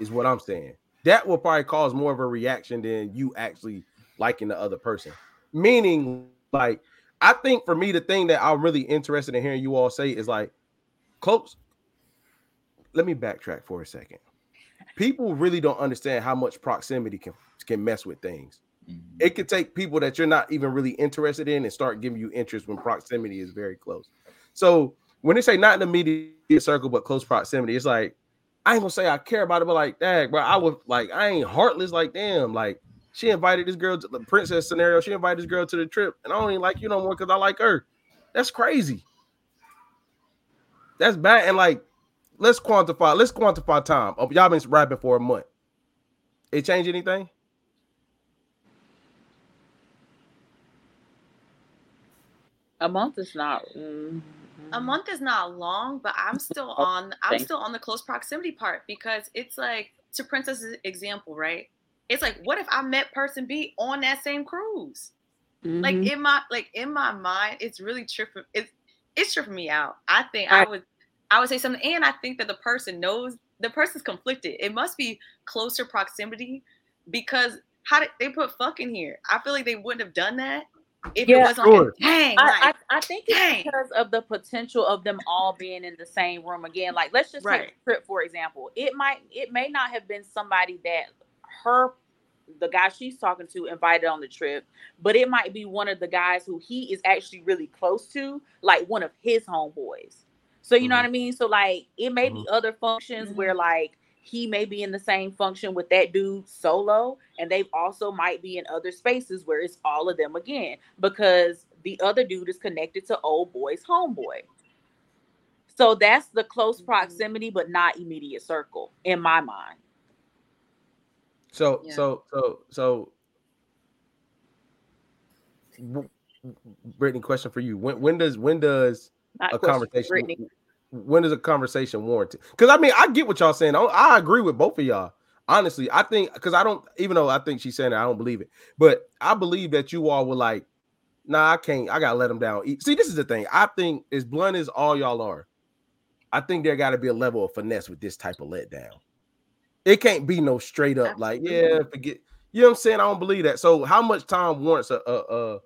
Is what I'm saying. That will probably cause more of a reaction than you actually liking the other person. Meaning, like, I think for me, the thing that I'm really interested in hearing you all say is like, close. Let me backtrack for a second people really don't understand how much proximity can can mess with things. Mm-hmm. It can take people that you're not even really interested in and start giving you interest when proximity is very close. So when they say not in the immediate circle but close proximity, it's like I ain't gonna say I care about it, but like, dang, bro, I would like I ain't heartless like damn. Like she invited this girl to the princess scenario. She invited this girl to the trip, and I don't even like you no more because I like her. That's crazy. That's bad. And like let's quantify. Let's quantify time. Oh, y'all been rapping for a month. It change anything? A month is not. Mm-hmm. A month is not long, but I'm still oh, on. I'm still on the close proximity part because it's like to Princess's example, right? It's like, what if I met person B on that same cruise? Mm-hmm. Like in my like in my mind, it's really tripping. It's it's tripping me out. I think I, I would I would say something, and I think that the person knows the person's conflicted. It must be closer proximity because how did they put fuck in here? I feel like they wouldn't have done that if yeah, it wasn't sure. like, dang. I, like, I, I, think it's because of the potential of them all being in the same room again. Like, let's just right. take a trip for example. It might, it may not have been somebody that her the guy she's talking to invited on the trip, but it might be one of the guys who he is actually really close to, like one of his homeboys. So you mm-hmm. know what I mean? So like it may mm-hmm. be other functions mm-hmm. where like he may be in the same function with that dude solo, and they also might be in other spaces where it's all of them again because the other dude is connected to old boy's homeboy. So that's the close mm-hmm. proximity, but not immediate circle in my mind. So, yeah. so, so, so, Brittany, question for you: When, when does, when does not a conversation. When is a conversation warranted? Because I mean, I get what y'all saying. I, I agree with both of y'all. Honestly, I think because I don't, even though I think she's saying it, I don't believe it. But I believe that you all were like, nah, I can't. I gotta let them down. See, this is the thing. I think as blunt as all y'all are, I think there got to be a level of finesse with this type of letdown. It can't be no straight up like, yeah, forget. You know what I'm saying? I don't believe that. So, how much time warrants a, a, a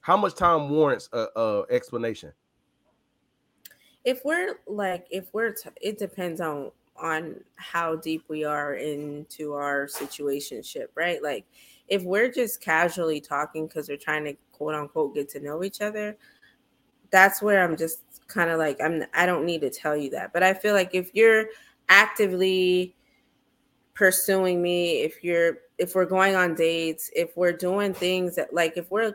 how much time warrants a, a explanation? if we're like if we're t- it depends on on how deep we are into our situationship, right? Like if we're just casually talking because we're trying to quote unquote get to know each other, that's where I'm just kind of like I'm I don't need to tell you that. But I feel like if you're actively pursuing me, if you're if we're going on dates, if we're doing things that like if we're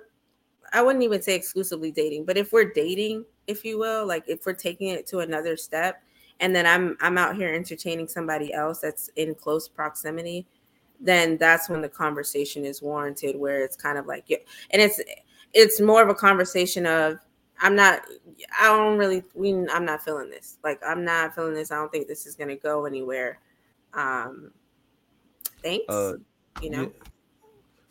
I wouldn't even say exclusively dating, but if we're dating, if you will, like if we're taking it to another step and then I'm I'm out here entertaining somebody else that's in close proximity, then that's when the conversation is warranted where it's kind of like and it's it's more of a conversation of I'm not I don't really we I'm not feeling this. Like I'm not feeling this. I don't think this is going to go anywhere. Um thanks. Uh, you know. Yeah.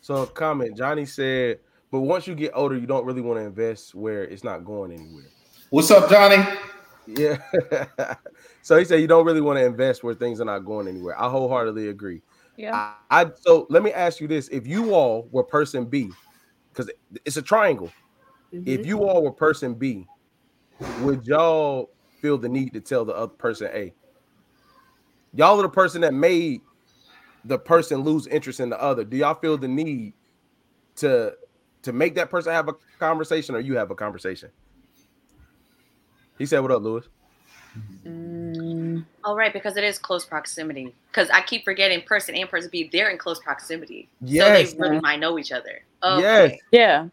So comment Johnny said, but once you get older, you don't really want to invest where it's not going anywhere. What's up, Johnny? Yeah. so he said you don't really want to invest where things are not going anywhere. I wholeheartedly agree. Yeah. I, I so let me ask you this: If you all were person B, because it's a triangle, mm-hmm. if you all were person B, would y'all feel the need to tell the other person A? Y'all are the person that made the person lose interest in the other. Do y'all feel the need to to make that person have a conversation, or you have a conversation? He said, "What up, Lewis?" Mm. Oh, right, because it is close proximity. Because I keep forgetting person and person B, they're in close proximity. Yes. So they really might know each other. Okay. Yes. Yeah.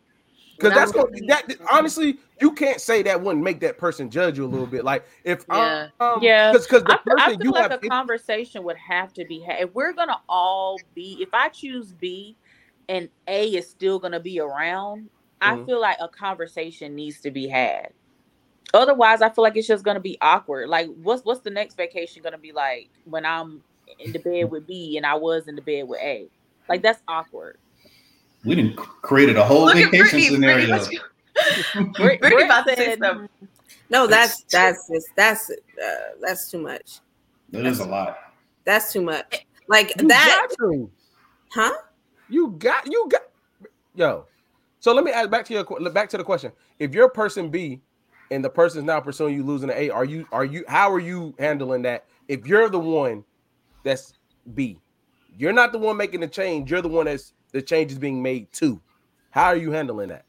Because that's what that honestly, you can't say that wouldn't make that person judge you a little bit. Like if yeah, um, yeah, because because the I, person I feel you like have, a conversation would have to be had. If we're gonna all be, if I choose B, and A is still gonna be around, mm-hmm. I feel like a conversation needs to be had. Otherwise, I feel like it's just gonna be awkward. Like, what's what's the next vacation gonna be like when I'm in the bed with B and I was in the bed with A? Like, that's awkward. We didn't created a whole Look vacation scenario. Brittany about to say something. No, that's that's just that's uh, that's too much. That that's, is a lot. That's too much. Like you that. Huh? You got you got yo. So let me ask back to your back to the question. If you're person B and the person's is now pursuing you losing an A, are you are you how are you handling that? If you're the one that's B, you're not the one making the change. You're the one that's the change is being made to. How are you handling that?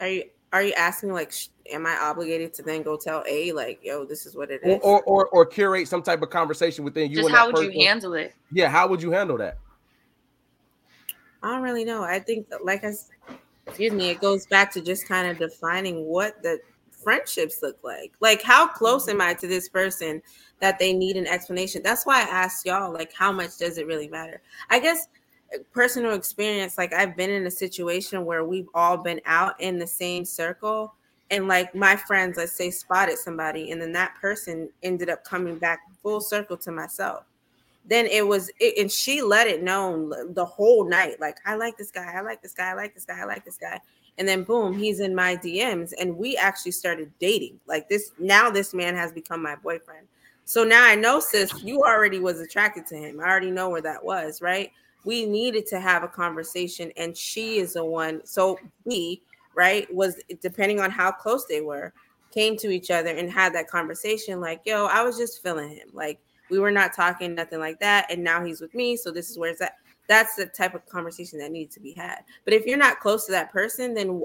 Are you are you asking like, am I obligated to then go tell A like, yo, this is what it is, or or, or curate some type of conversation within you? Just how would person? you handle it? Yeah, how would you handle that? I don't really know. I think, like I, excuse me, it goes back to just kind of defining what the friendships look like. Like, how close am I to this person that they need an explanation? That's why I asked y'all, like, how much does it really matter? I guess personal experience, like, I've been in a situation where we've all been out in the same circle. And like my friends, let's say, spotted somebody, and then that person ended up coming back full circle to myself. Then it was it, and she let it known the whole night like i like this guy i like this guy i like this guy i like this guy. And then boom he's in my dms and we actually started dating. Like this now this man has become my boyfriend. So now i know sis you already was attracted to him. I already know where that was right we needed to have a conversation and she is the one so we right was depending on how close they were came to each other and had that conversation like yo i was just feeling him like we were not talking nothing like that and now he's with me so this is where it's at. That's the type of conversation that needs to be had. But if you're not close to that person then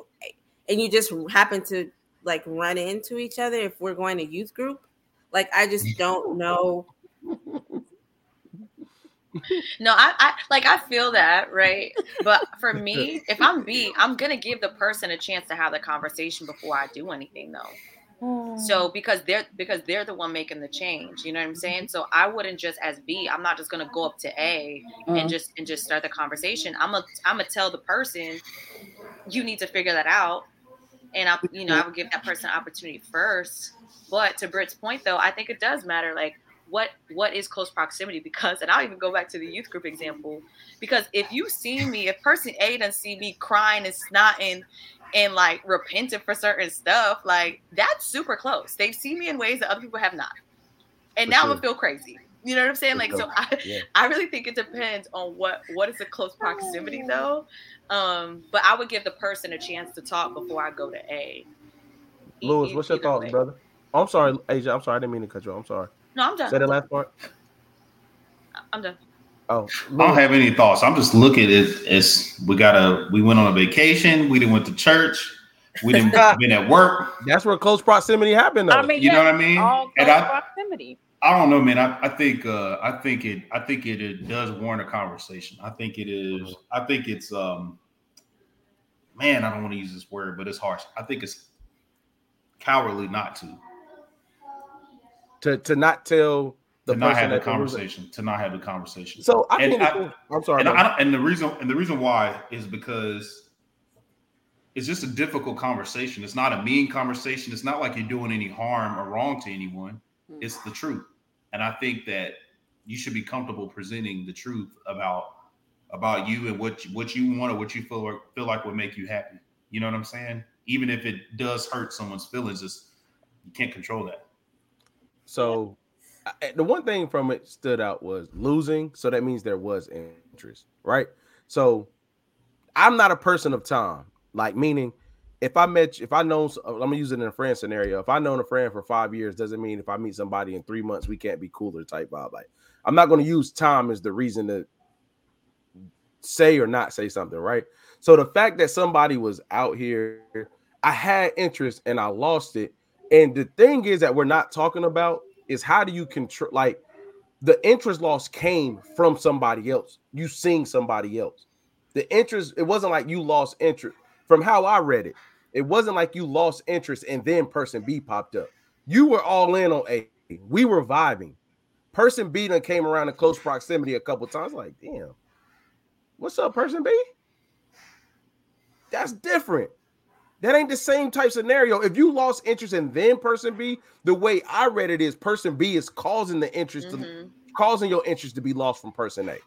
and you just happen to like run into each other if we're going to youth group like i just don't know no I, I like i feel that right but for me if i'm b i'm gonna give the person a chance to have the conversation before i do anything though so because they're because they're the one making the change, you know what I'm saying? So I wouldn't just as B, I'm not just gonna go up to A and mm-hmm. just and just start the conversation. I'm gonna I'm gonna tell the person you need to figure that out. And I you know, I would give that person an opportunity first. But to Britt's point though, I think it does matter like what what is close proximity because and I'll even go back to the youth group example because if you see me if person A doesn't see me crying and snotting and like repenting for certain stuff, like that's super close. They've seen me in ways that other people have not. And for now sure. I'm gonna feel crazy. You know what I'm saying? For like, sure. so I, yeah. I really think it depends on what what is a close proximity though. Um, but I would give the person a chance to talk before I go to A. Lewis, what's your thoughts, way. brother? Oh, I'm sorry, Asia. I'm sorry, I didn't mean to cut you. Off. I'm sorry. No, I'm done. Say the last part. I'm done. Oh, I don't have any thoughts. I'm just looking at it as we got a we went on a vacation. We didn't went to church. We didn't been at work. That's where close proximity happened. Though. I mean, You know what I mean? All And I- proximity. I don't know, man. I, I think uh I think it I think it, it does warrant a conversation. I think it is I think it's um man, I don't want to use this word, but it's harsh. I think it's cowardly not to to to not tell the to not person have the that they're losing. conversation. To not have the conversation. So I And think I- I'm sorry. and. I, and the reason and the reason why is because it's just a difficult conversation. It's not a mean conversation. It's not like you're doing any harm or wrong to anyone. Hmm. It's the truth, and I think that you should be comfortable presenting the truth about about you and what you, what you want or what you feel like, feel like would make you happy. You know what I'm saying? Even if it does hurt someone's feelings, it's, you can't control that. So I- the one thing from it stood out was losing. So that means there was interest, right? So I'm not a person of time, like meaning if I met, if I know, I'm gonna use it in a friend scenario. If I known a friend for five years, doesn't mean if I meet somebody in three months we can't be cooler type vibe. Like I'm not gonna use time as the reason to say or not say something, right? So the fact that somebody was out here, I had interest and I lost it. And the thing is that we're not talking about is how do you control like the interest loss came from somebody else. You seeing somebody else. The interest, it wasn't like you lost interest. From how I read it, it wasn't like you lost interest and then person B popped up. You were all in on A. We were vibing. Person B done came around in close proximity a couple times. Like, damn, what's up, person B? That's different. That ain't the same type scenario. If you lost interest in then person B, the way I read it is person B is causing the interest to Mhm. causing your interest to be lost from person A.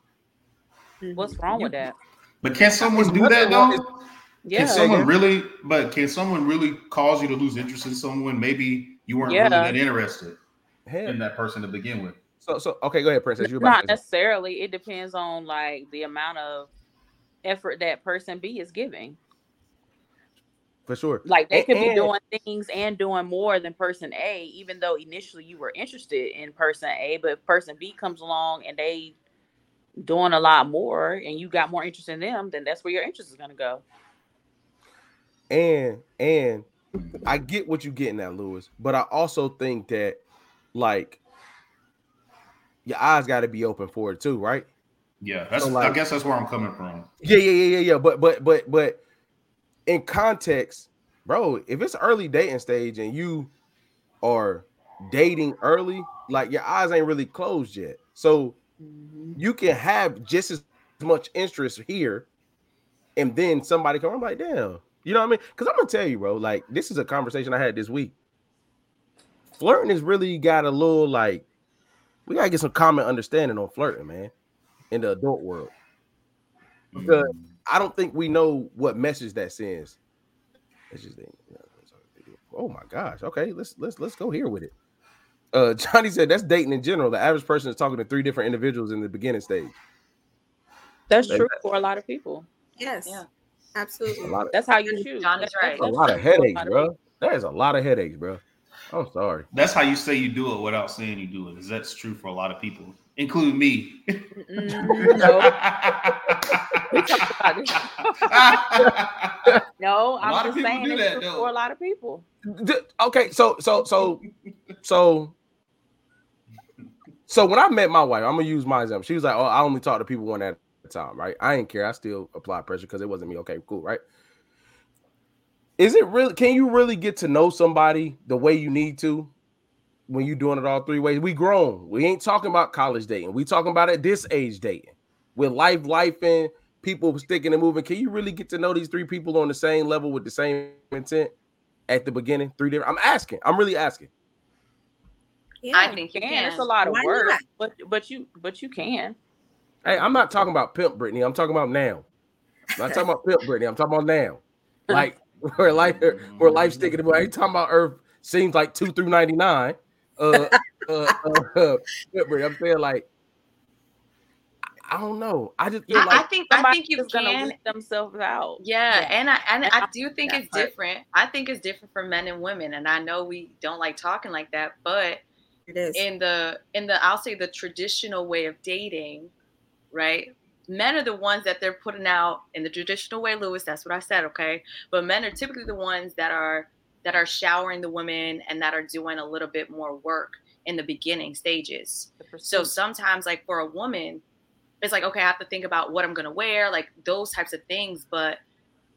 What's wrong with that? But can someone It's do that nothing wrong- though? Yeah. Can someone really? But can someone really cause you to lose interest in someone? Maybe you weren't Yeah. really that interested Hell, in that person to begin with. So so okay, go ahead, Princess. You about Not necessarily. It depends on like the amount of effort that person B is giving. For sure. Like they And- could be doing things and doing more than person A, even though initially you were interested in person A, but if person B comes along and they doing a lot more and you got more interest in them, then that's where your interest is gonna go. And and I get what you're getting at, Lewis, but I also think that like your eyes got to be open for it too, right? Yeah, that's. So, like- I guess that's where I'm coming from. Yeah, yeah, yeah, yeah, yeah. But but but but in context, bro, if it's early dating stage and you are dating early, like your eyes ain't really closed yet. So mm-hmm. you can have just as much interest here, and then somebody come. I'm like, damn, you know what I mean? Because I'm gonna tell you, bro. Like this is a conversation I had this week. Flirting has really got a little like we gotta get some common understanding on flirting, man, in the adult world. Because mm. I don't think we know what message that sends. It's just oh my gosh. Okay, let's let's let's go here with it. Uh Johnny said that's dating in general. The average person is talking to three different individuals in the beginning stage. That's Like true for a lot of people. Yes. Yeah. Absolutely. of That's how you choose. Johnny's That's- right. a that's lot of true for a headaches, lot bro. There's a lot of headaches, bro. I'm sorry. That's how you say you do it without saying you do it. Is that's true for a lot of people, including me. No, we talked about this. No, I'm of just saying do that, true though. for a lot of people. D- Okay, so so so so so when I met my wife, I'm gonna use my example. She was like, "Oh, I only talk to people one at a time, right?" I didn't care. I still apply pressure because it wasn't me. Okay, cool, right? Is it really? Can you really get to know somebody the way you need to when you're doing it all three ways? We grown. We ain't talking about college dating. We talking about at this age dating with life, life, and people sticking and moving. Can you really get to know these three people on the same level with the same intent at the beginning? Three different. I'm asking. I'm really asking. Yeah. I think you Can can. it's a lot of Why work, not? but but you but you can. Hey, I'm not talking about pimp Brittany. I'm talking about now. I'm not talking about pimp Brittany. I'm talking about now. Like where life where life mm-hmm. sticking. I ain't talking about Earth seems like two through ninety nine. Uh, uh, uh, uh. I'm saying like I don't know. I just feel I, I think I think you is gonna can. themselves out. Yeah, and I and I do think that it's part. different. I think it's different for men and women, and I know we don't like talking like that, but it is in the in the I'll say the traditional way of dating, right? Men are the ones that they're putting out in the traditional way, Lewis. That's what I said, okay? But men are typically the ones that are that are showering the women and that are doing a little bit more work in the beginning stages. So sometimes, like for a woman, it's like okay, I have to think about what I'm gonna wear, like those types of things. But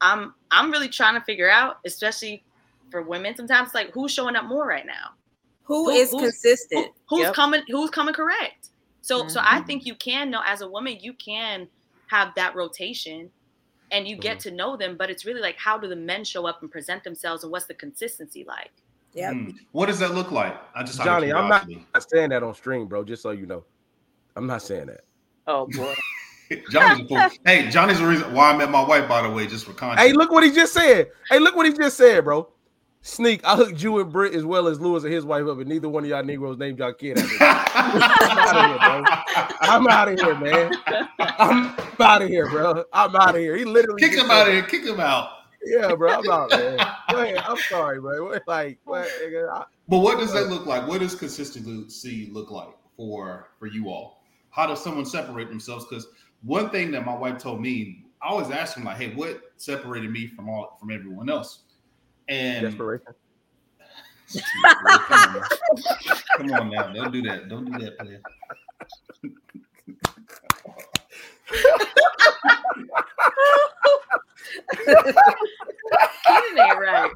I'm I'm really trying to figure out, especially for women, sometimes like who's showing up more right now. Who, who is who's, consistent? Who, who's yep. coming? Who's coming correct? So mm-hmm. so I mm-hmm. think you can know as a woman, you can have that rotation and you get mm-hmm. to know them, but it's really like how do the men show up and present themselves and what's the consistency like? Yeah. Mm. What does that look like? I just Johnny, I'm not saying that on stream, bro. Just so you know, I'm not saying that. Oh boy. Johnny's a fool. Hey, Johnny's the reason why I met my wife, by the way, just for content. Hey, look what he just said. Hey, look what he just said, bro. Sneak, I hooked you and Britt as well as Lewis and his wife up, and neither one of y'all Negroes named y'all kid. I'm out of here, bro. I'm out of here, man. I'm out of here, bro. I'm out of here. He literally kick him out of here. Kick him out. Yeah, bro. I'm out, man. Go ahead. I'm sorry, bro. Like, what? But what does that look like? What does consistency look like for for you all? How does someone separate themselves? Because one thing that my wife told me, I always ask him like, "Hey, what separated me from all from everyone else?" And desperation. Come on now, don't do that. Don't do that, player. ain't right.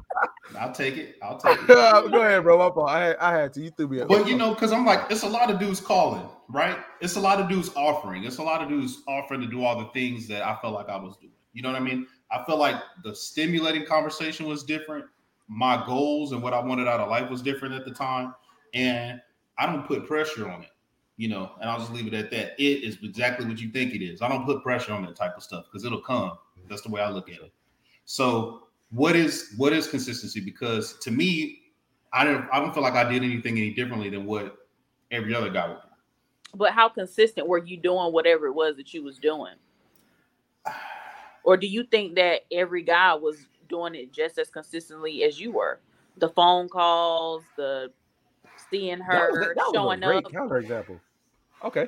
I'll take it. I'll take it. Go ahead, bro. My I had, I had to. You threw me. up. But you know, because I'm like, it's a lot of dudes calling, right? It's a lot of dudes offering. It's a lot of dudes offering to do all the things that I felt like I was doing. You know what I mean? I felt like the stimulating conversation was different. My goals and what I wanted out of life was different at the time. And I don't put pressure on it, you know, and I'll just leave it at that. It is exactly what you think it is. I don't put pressure on that type of stuff because it'll come. That's the way I look at it. So what is what is consistency? Because to me, I don't I don't feel like I did anything any differently than what every other guy would do. But how consistent were you doing whatever it was that you was doing? Or do you think that every guy was doing it just as consistently as you were? The phone calls, the seeing her, that was, that showing was a great up. Counter example. Okay.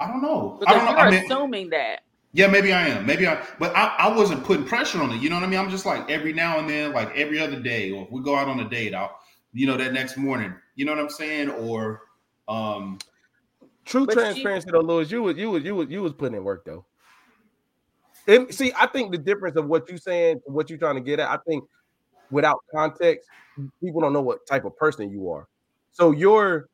I don't know. Because I don't know. you're I mean, assuming that. Yeah, maybe I am. Maybe I, but I, I wasn't putting pressure on it. You know what I mean? I'm just like every now and then, like every other day, or if we go out on a date, I'll, you know, that next morning. You know what I'm saying? Or, um, true transparency, you, though, Lewis, you was you was you was you was putting in work though. And see, I think the difference of what you're saying, what you're trying to get at, I think without context, people don't know what type of person you are. So your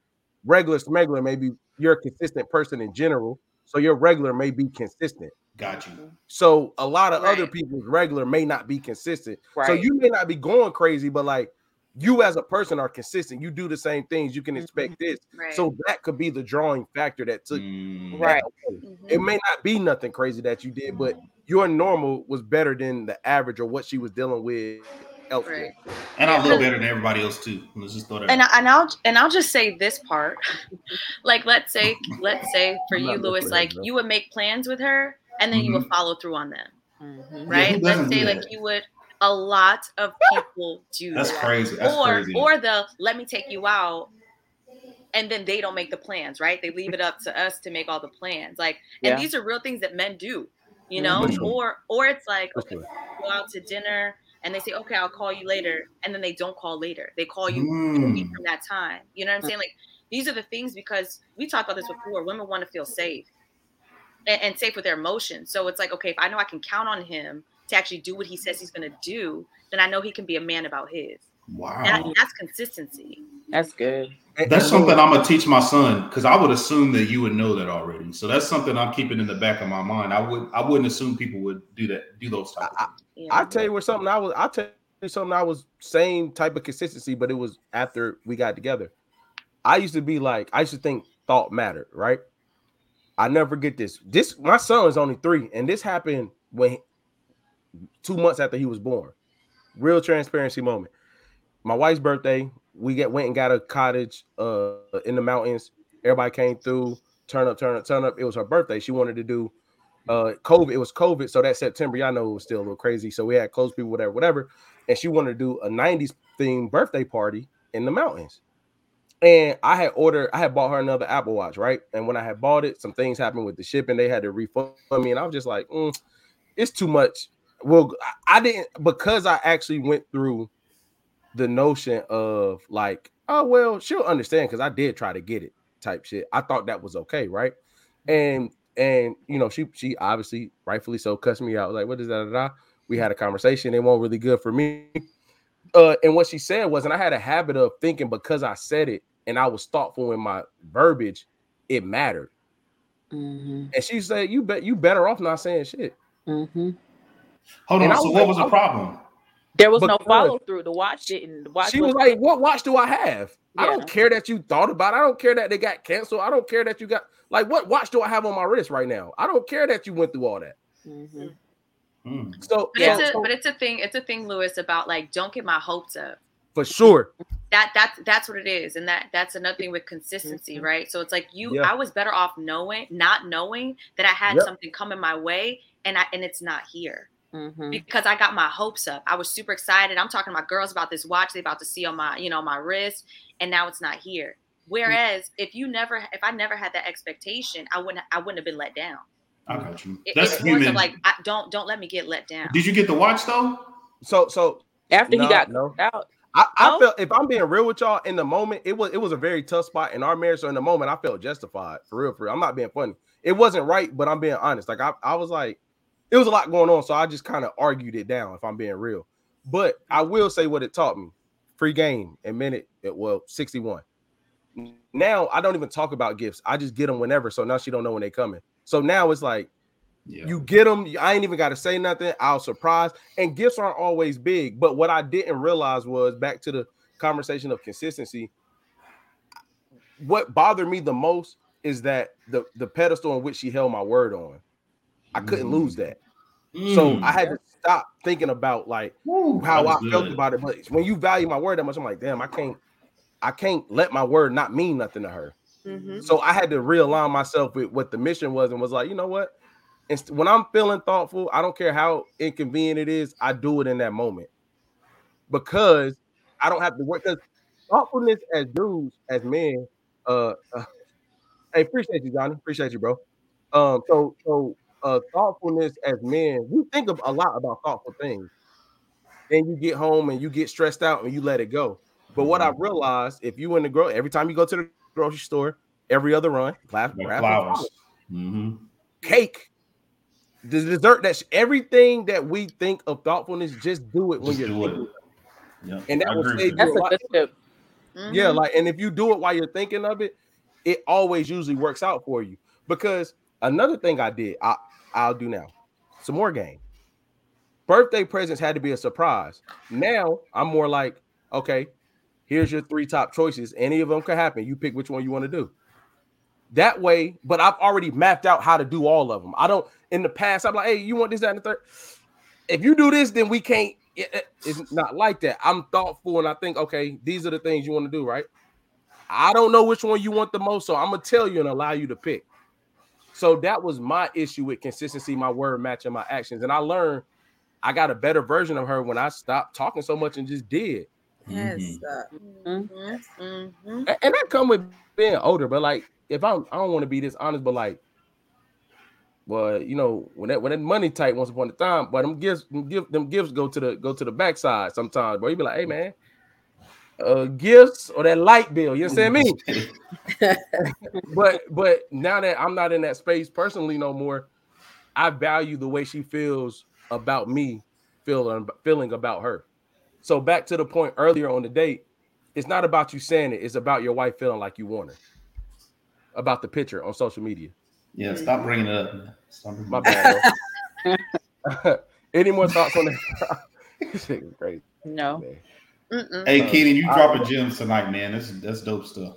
regular smuggler, maybe you're a consistent person in general. So your regular may be consistent. Got you. Mm-hmm. So a lot of right. other people's regular may not be consistent. Right. So you may not be going crazy, but like you as a person are consistent. You do the same things. You can expect mm-hmm. this. Right. So that could be the drawing factor that took. Mm. Right. Mm-hmm. It may not be nothing crazy that you did, but your normal was better than the average or what she was dealing with elsewhere. Right. And I look better than everybody else too. Let's just throw that. And, I, and I'll and I'll just say this part, like let's say let's say for you, Lewis, like you would make plans with her and then mm-hmm. you would mm-hmm. follow through on them, mm-hmm. right? Yeah, let's say like you would. A lot of people do That's that. crazy. That's or crazy. or the let me take you out and then they don't make the plans, right? They leave it up to us to make all the plans. Like, and yeah. these are real things that men do you know, or or it's like okay, go out to dinner and they say, okay, I'll call you later, and then they don't call later. They call you mm. from that time. You know what I'm saying? Like these are the things because we talked about this before. Women want to feel safe and, and safe with their emotions. So it's like, okay, if I know I can count on him to actually do what he says he's going to do, then I know he can be a man about his. Wow, and that's consistency. That's good. That's something I'm gonna teach my son because I would assume that you would know that already. So that's something I'm keeping in the back of my mind. I would I wouldn't assume people would do that, do those type. I, yeah. I tell you what, something I was I tell you something I was same type of consistency, but it was after we got together. I used to be like I used to think thought mattered, right? I never forget this. This my son is only three, and this happened when two months after he was born. Real transparency moment. My wife's birthday, we get went and got a cottage uh in the mountains. Everybody came through, turn up, turn up, turn up. It was her birthday. She wanted to do uh COVID. It was COVID, so that September, y'all know it was still a little crazy. So we had close people, whatever, whatever. And she wanted to do a 90s themed birthday party in the mountains. and I had ordered, I had bought her another Apple Watch, right? And when I had bought it, some things happened with the shipping. They had to refund me, and I was just like, mm, it's too much. Well, I didn't because I actually went through the notion of like, oh well, she'll understand because I did try to get it type shit. I thought that was okay, right? And and you know, she she obviously rightfully so cussed me out. Like, what is that? Da, da. We had a conversation. It wasn't really good for me. Uh, and what she said was, and I had a habit of thinking because I said it and I was thoughtful in my verbiage, it mattered. Mm-hmm. And she said, "You bet you better off not saying shit." Mm-hmm. Hold on. So, what was the problem? There was no follow through. The watch didn't. The watch she was like, "What watch do I have? Yeah. I don't care that you thought about. It. I don't care that they got canceled. I don't care that you got like what watch do I have on my wrist right now? I don't care that you went through all that." Mm-hmm. Mm. So, but, yeah, it's a, so, but it's a thing. It's a thing, Lewis, about like don't get my hopes up. For sure. That that's that's what it is, and that that's another thing with consistency, mm-hmm. right? So it's like you. Yeah. I was better off knowing, not knowing that I had yep. something coming my way, and I and it's not here. Mm-hmm. Because I got my hopes up. I was super excited. I'm talking to my girls about this watch they about to see on my, you know, my wrist, and now it's not here. Whereas mm-hmm. if you never, if I never had that expectation, I wouldn't, I wouldn't have been let down. I got you. That's it's human. like I, don't don't let me get let down. Did you get the watch though? So so after no, he got no. out. I, I no? felt if I'm being real with y'all in the moment, it was it was a very tough spot in our marriage. So in the moment, I felt justified for real, for real. I'm not being funny. It wasn't right, but I'm being honest. Like I, I was like, it was a lot going on, so I just kind of argued it down. If I'm being real, but I will say what it taught me: free game in minute, It well, 61. Now I don't even talk about gifts. I just get them whenever. So now she don't know when they coming. So now it's like yeah. you get them. I ain't even got to say nothing. I'll surprise. And gifts aren't always big. But what I didn't realize was back to the conversation of consistency. What bothered me the most is that the the pedestal in which she held my word on, I couldn't mm. lose that. Mm. So I had to stop thinking about like Ooh, how I good. felt about it. But when you value my word that much, I'm like, damn, I can't, I can't let my word not mean nothing to her. Mm-hmm. So I had to realign myself with what the mission was and was like, you know what? And when I'm feeling thoughtful, I don't care how inconvenient it is, I do it in that moment because I don't have to work. Because thoughtfulness as dudes, as men, uh, uh hey, appreciate you, Johnny. Appreciate you, bro. Um, so so uh thoughtfulness as men, we think of a lot about thoughtful things. Then you get home and you get stressed out and you let it go. But what I mm-hmm. realized, if you in the grow every time you go to the grocery store, every other run, flowers, flowers. Mm-hmm. cake, the dessert. That's everything that we think of thoughtfulness. Just do it when just you're doing it. Yep. And that I will save you a, a lot. Mm-hmm. Yeah, like, and if you do it while you're thinking of it, it always usually works out for you. Because another thing I did, I I'll do now, some more game. Birthday presents had to be a surprise. Now I'm more like, okay, here's your three top choices. Any of them could happen. You pick which one you want to do. That way, but I've already mapped out how to do all of them. I don't in the past, I'm like, hey, you want this, that, and the third. If you do this, then we can't. It, it's not like that. I'm thoughtful and I think, okay, these are the things you want to do, right? I don't know which one you want the most, so I'm gonna tell you and allow you to pick. So that was my issue with consistency, my word matching my actions. And I learned I got a better version of her when I stopped talking so much and just did. Yes. Mm-hmm. Mm-hmm. mm-hmm. And that come with being older, but like if I'm, I don't want to be this honest, but like, well, you know, when that when that money tight once upon a time, but them gifts, them, give, them gifts go to the go to the backside sometimes. But you be like, hey man, uh, gifts or that light bill, you understand me? but but now that I'm not in that space personally no more, I value the way she feels about me, feeling feeling about her. So back to the point earlier on the date, it's not about you saying it, it's about your wife feeling like you want her about the picture on social media. Yeah, stop bringing it up. Stop My bad. Any more thoughts on that? Great. No. Hey, Keenan, you dropping gems tonight, man. That's that's dope stuff.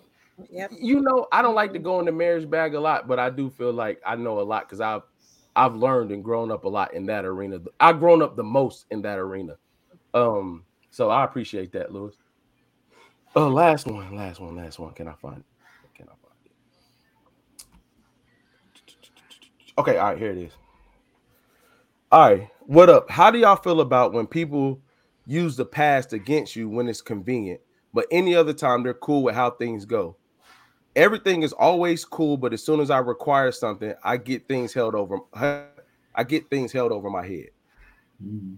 Yep. You know, I don't like to go in the marriage bag a lot, but I do feel like I know a lot because I've I've learned and grown up a lot in that arena. I've grown up the most in that arena. Um, so I appreciate that, Lewis. Uh, last one, last one, last one. Can I find it? Can I find it? Okay, all right, here it is. All right, what up? How do y'all feel about when people use the past against you when it's convenient, but any other time they're cool with how things go. Everything is always cool, but as soon as I require something, I get things held over. I get things held over my head. Mm-hmm.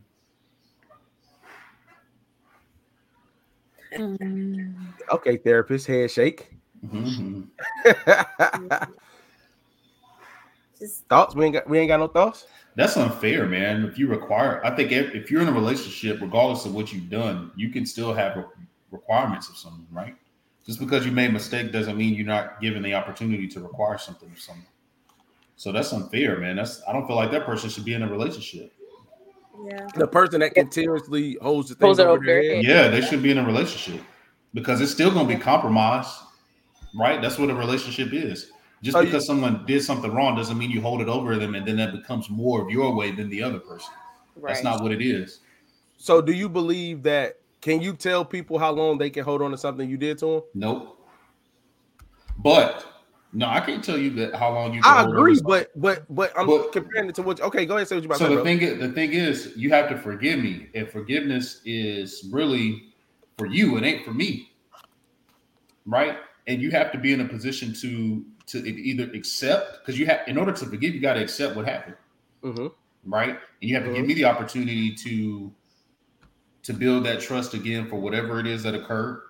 Okay, therapist, head shake. Mm-hmm. thoughts? We ain't got we ain't got no thoughts. That's unfair, man. If you require, I think if, if you're in a relationship, regardless of what you've done, you can still have requirements of someone, right? Just because you made a mistake doesn't mean you're not given the opportunity to require something of someone. So that's unfair, man. That's I don't feel like that person should be in a relationship. Yeah. The person that continuously holds the things over their head. Yeah, they should be in a relationship because it's still going to be compromised, right? That's what a relationship is. Just oh, because someone did something wrong doesn't mean you hold it over them and then that becomes more of your way than the other person. Right. That's not what it is. So, do you believe that? Can you tell people how long they can hold on to something you did to them? Nope. But no, I can't tell you that how long you. I agree, but but but I'm but, comparing it to what. Okay, go ahead. And say what you about. So the bro. thing, is, the thing is, you have to forgive me, and forgiveness is really for you. It ain't for me, right? And you have to be in a position to to either accept because you have in order to forgive, you got to accept what happened, mm-hmm. right? And you have to mm-hmm. give me the opportunity to to build that trust again for whatever it is that occurred.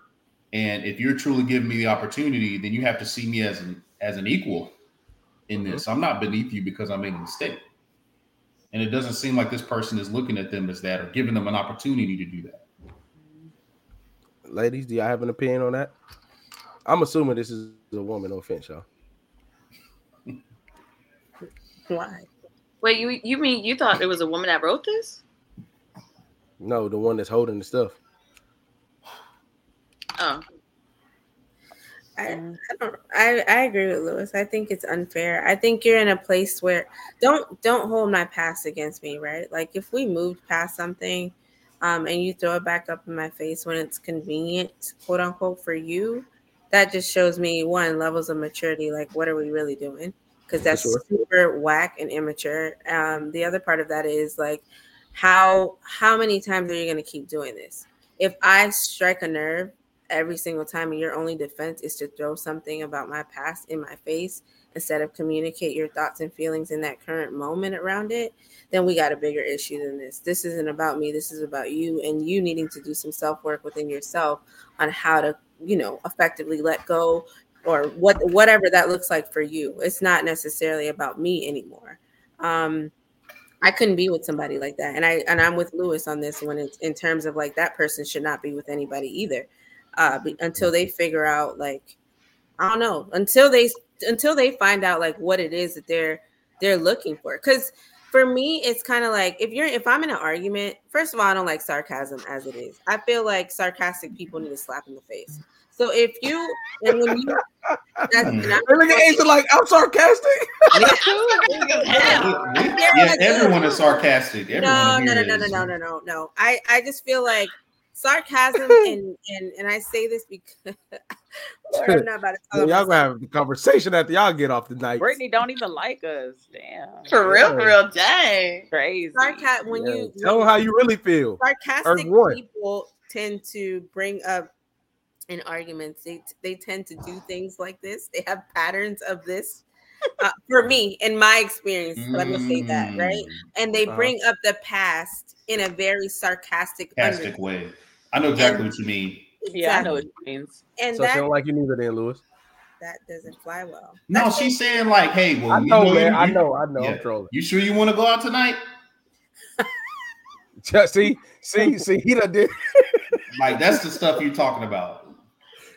And if you're truly giving me the opportunity, then you have to see me as an as an equal in mm-hmm. this. I'm not beneath you because I made a mistake. And it doesn't seem like this person is looking at them as that or giving them an opportunity to do that. Ladies, do y'all have an opinion on that? I'm assuming this is a woman. No offense, y'all. Why? Wait, you you mean you thought it was a woman that wrote this? No, the one that's holding the stuff. Oh. I, I don't I, I agree with Lewis. I think it's unfair. I think you're in a place where don't don't hold my past against me, right? Like if we moved past something um and you throw it back up in my face when it's convenient, quote unquote, for you, that just shows me one levels of maturity. Like what are we really doing? Because that's sure. super whack and immature. Um, the other part of that is like how how many times are you gonna keep doing this? If I strike a nerve every single time and your only defense is to throw something about my past in my face instead of communicate your thoughts and feelings in that current moment around it, then we got a bigger issue than this. This isn't about me. This is about you and you needing to do some self work within yourself on how to, you know, effectively let go or what whatever that looks like for you. It's not necessarily about me anymore. Um, I couldn't be with somebody like that, and I and I'm with Lewis on this one. It's in terms of like that person should not be with anybody either uh, until they figure out like I don't know until they until they find out like what it is that they're they're looking for. Because for me, it's kind of like if you're if I'm in an argument, first of all, I don't like sarcasm as it is. I feel like sarcastic people need a slap in the face. So if you and when you that's not look at like I'm sarcastic. yeah, yeah everyone is sarcastic. Everyone no, no, no, no, no, no, no, no. I I just feel like sarcasm and and and I say this because Lord, I'm not about to talk y'all gonna have a conversation after y'all get off the night. Brittany don't even like us. Damn. For real, for real, dang. Crazy. Sarca- when yeah. you tell when, how you really feel. Sarcastic people tend to bring up in arguments. They they tend to do things like this. They have patterns of this. Uh, for me, in my experience, mm. let me say that, right? Mm. And they bring up the past in a very sarcastic, sarcastic way. I know exactly and, what you mean. Yeah, I know what it means. And so that, don't like you neither, then Lewis. That doesn't fly well. No, That's she's saying like, "Hey, well, I know, you know man. You, I know, I know. Yeah. I'm trolling. You sure you want to go out tonight?" see, see, see, he done did. like that's the stuff you're talking about.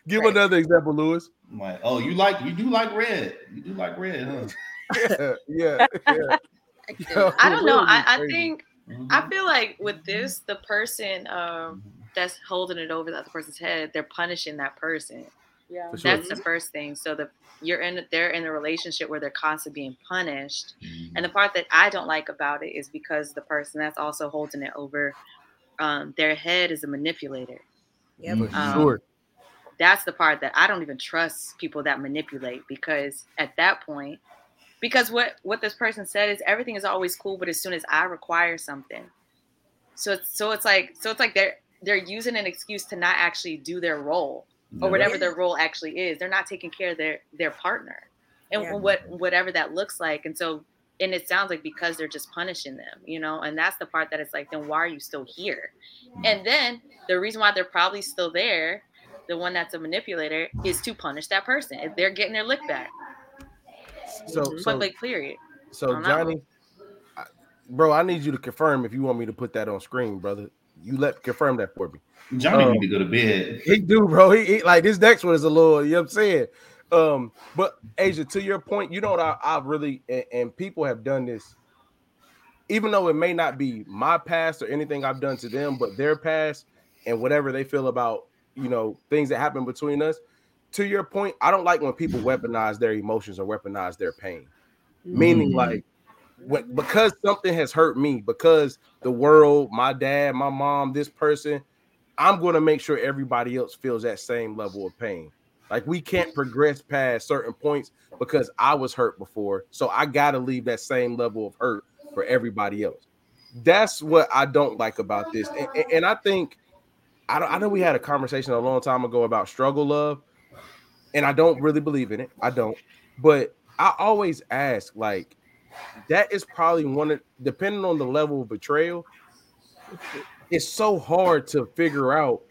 Give right. another example, Lewis. I'm like, oh, you like you do like red. You do like red, huh? yeah, yeah. yeah. I don't know. I, I think Mm-hmm. I feel like with this, the person um, that's holding it over the other person's head, they're punishing that person. Yeah, sure. that's the first thing. So the you're in they're in a relationship where they're constantly being punished, mm-hmm. and the part that I don't like about it is because the person that's also holding it over um, their head is a manipulator. Yeah, mm-hmm. um, sure. That's the part that I don't even trust people that manipulate because at that point because what what this person said is everything is always cool but as soon as i require something so it's so it's like so it's like they're they're using an excuse to not actually do their role or whatever their role actually is. They're not taking care of their their partner and Yeah. what whatever that looks like. And so, and it sounds like because they're just punishing them, you know. And that's the part that it's like, then why are you still here? Mm. And then the reason why they're probably still there, the one that's a manipulator, is to punish that person. If they're getting their lick back, So, so, blank, period. so I don't know. Johnny, I- bro, I need you to confirm if you want me to put that on screen, brother. You let confirm that for me. Johnny Oh. need to go to bed. He do, bro. He, he- like this next one is a little, you know what I'm saying? Um, but Asia, to your point, you know what I, I really and, and people have done this, even though it may not be my past or anything I've done to them, but their past and whatever they feel about you know things that happen between us. To your point, I don't like when people weaponize their emotions or weaponize their pain. Meaning, Mhm. like when because something has hurt me, because the world, my dad, my mom, this person, I'm going to make sure everybody else feels that same level of pain. Like we can't progress past certain points because I was hurt before. So I got to leave that same level of hurt for everybody else. That's what I don't like about this. And- and I think I I know we had a conversation a long time ago about struggle love and I don't really believe in it. I don't. But I always ask like that is probably one of depending on the level of betrayal it's so hard to figure out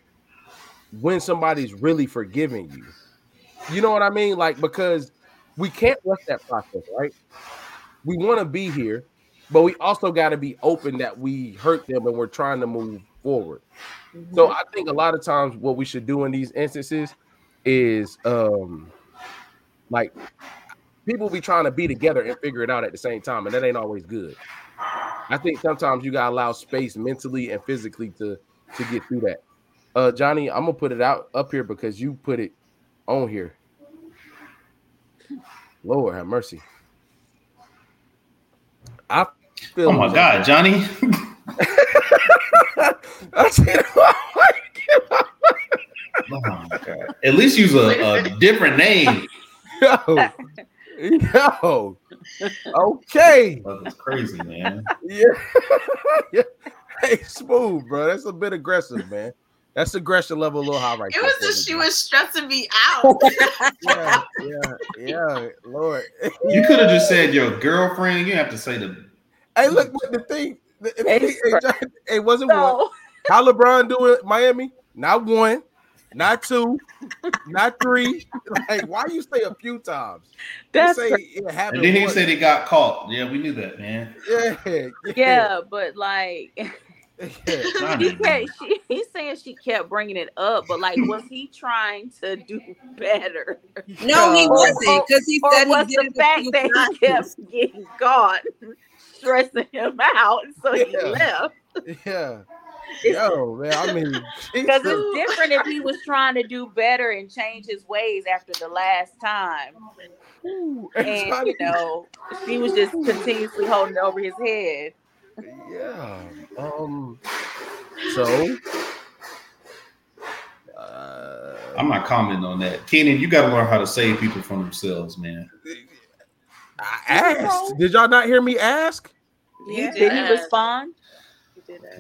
when somebody's really forgiving you. You know what I mean? Like because we can't rush that process, right? We want to be here, but we also got to be open that we hurt them and we're trying to move forward. So I think a lot of times what we should do in these instances is um like people be trying to be together and figure it out at the same time, and that ain't always good. I think sometimes you gotta allow space mentally and physically to to get through that. Uh Johnny, I'm gonna put it out up here because you put it on here. Lord have mercy. I feel Oh my God, Johnny! I said, Oh my God. At least use a, a different name. yo, yo, okay, That's crazy, man. yeah, yeah. Hey, smooth, bro. That's a bit aggressive, man. That's aggression level a little high right It there was just she was stressing me out. yeah, yeah, yeah, Lord. You could have just said your girlfriend. You have to say the. Hey, look, but the thing, the, the Hey, thing hey, John, it wasn't one. How LeBron do it, Miami? Not one, not two, not three. Like, why you say a few times? You that's say crazy. it happened. And then he once. said he got caught. Yeah, we knew that, man. yeah, yeah, yeah, but like yeah. He kept, she, he's saying she kept bringing it up, but like, was he trying to do better, No, he wasn't because he or said was he the it fact few that he kept getting caught, stressing him out, so he left? yeah. Yo, man, I mean, Because it's different if he was trying to do better and change his ways after the last time, Ooh, and you know, she was just continuously holding over his head. Yeah. Um. So. Uh, I'm not commenting on that. Keenan, you got to learn how to save people from themselves, man. I asked. Did y'all not hear me ask? He, Yeah. did he respond?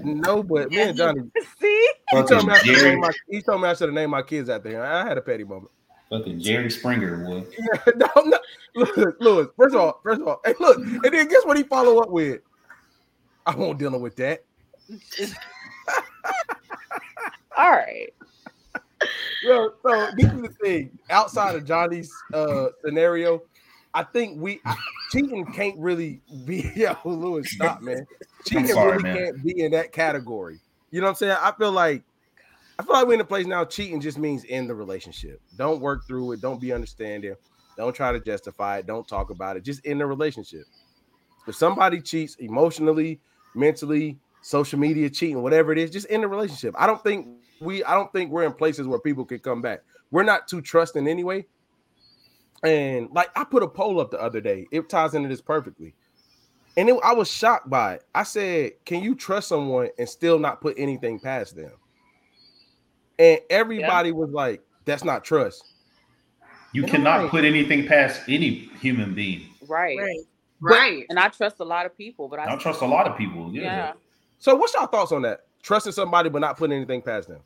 No, but me and Johnny. See, He told me I should Jerry, my. He told me I should have named my kids after him. I had a petty moment. fucking Jerry Springer, boy. no, no. Look, Lewis. First of all, first of all, hey, look, and then guess what he follow up with? I won't deal with that. all right. Yo, so this is the thing. Outside of Johnny's uh scenario, I think we I, cheating can't really be. Yo, Lewis, stop, man. Cheating sorry, really man. can't be in that category. You know what I'm saying? I feel like I feel like we're in a place now. Cheating just means end the relationship. Don't work through it. Don't be understanding. Don't try to justify it. Don't talk about it. Just end the relationship. If somebody cheats emotionally, mentally, social media cheating, whatever it is, just end the relationship. I don't think we I don't think we're in places where people can come back. We're not too trusting anyway. And like I put a poll up the other day, it ties into this perfectly. And it, I was shocked by it. I said, Can you trust someone and still not put anything past them? And everybody was like, That's not trust. You Right. cannot put anything past any human being. Right. Right. Right. And I trust a lot of people, but I I trust a lot of people. Yeah. yeah. So, what's your thoughts on that? trusting somebody but not putting anything past them.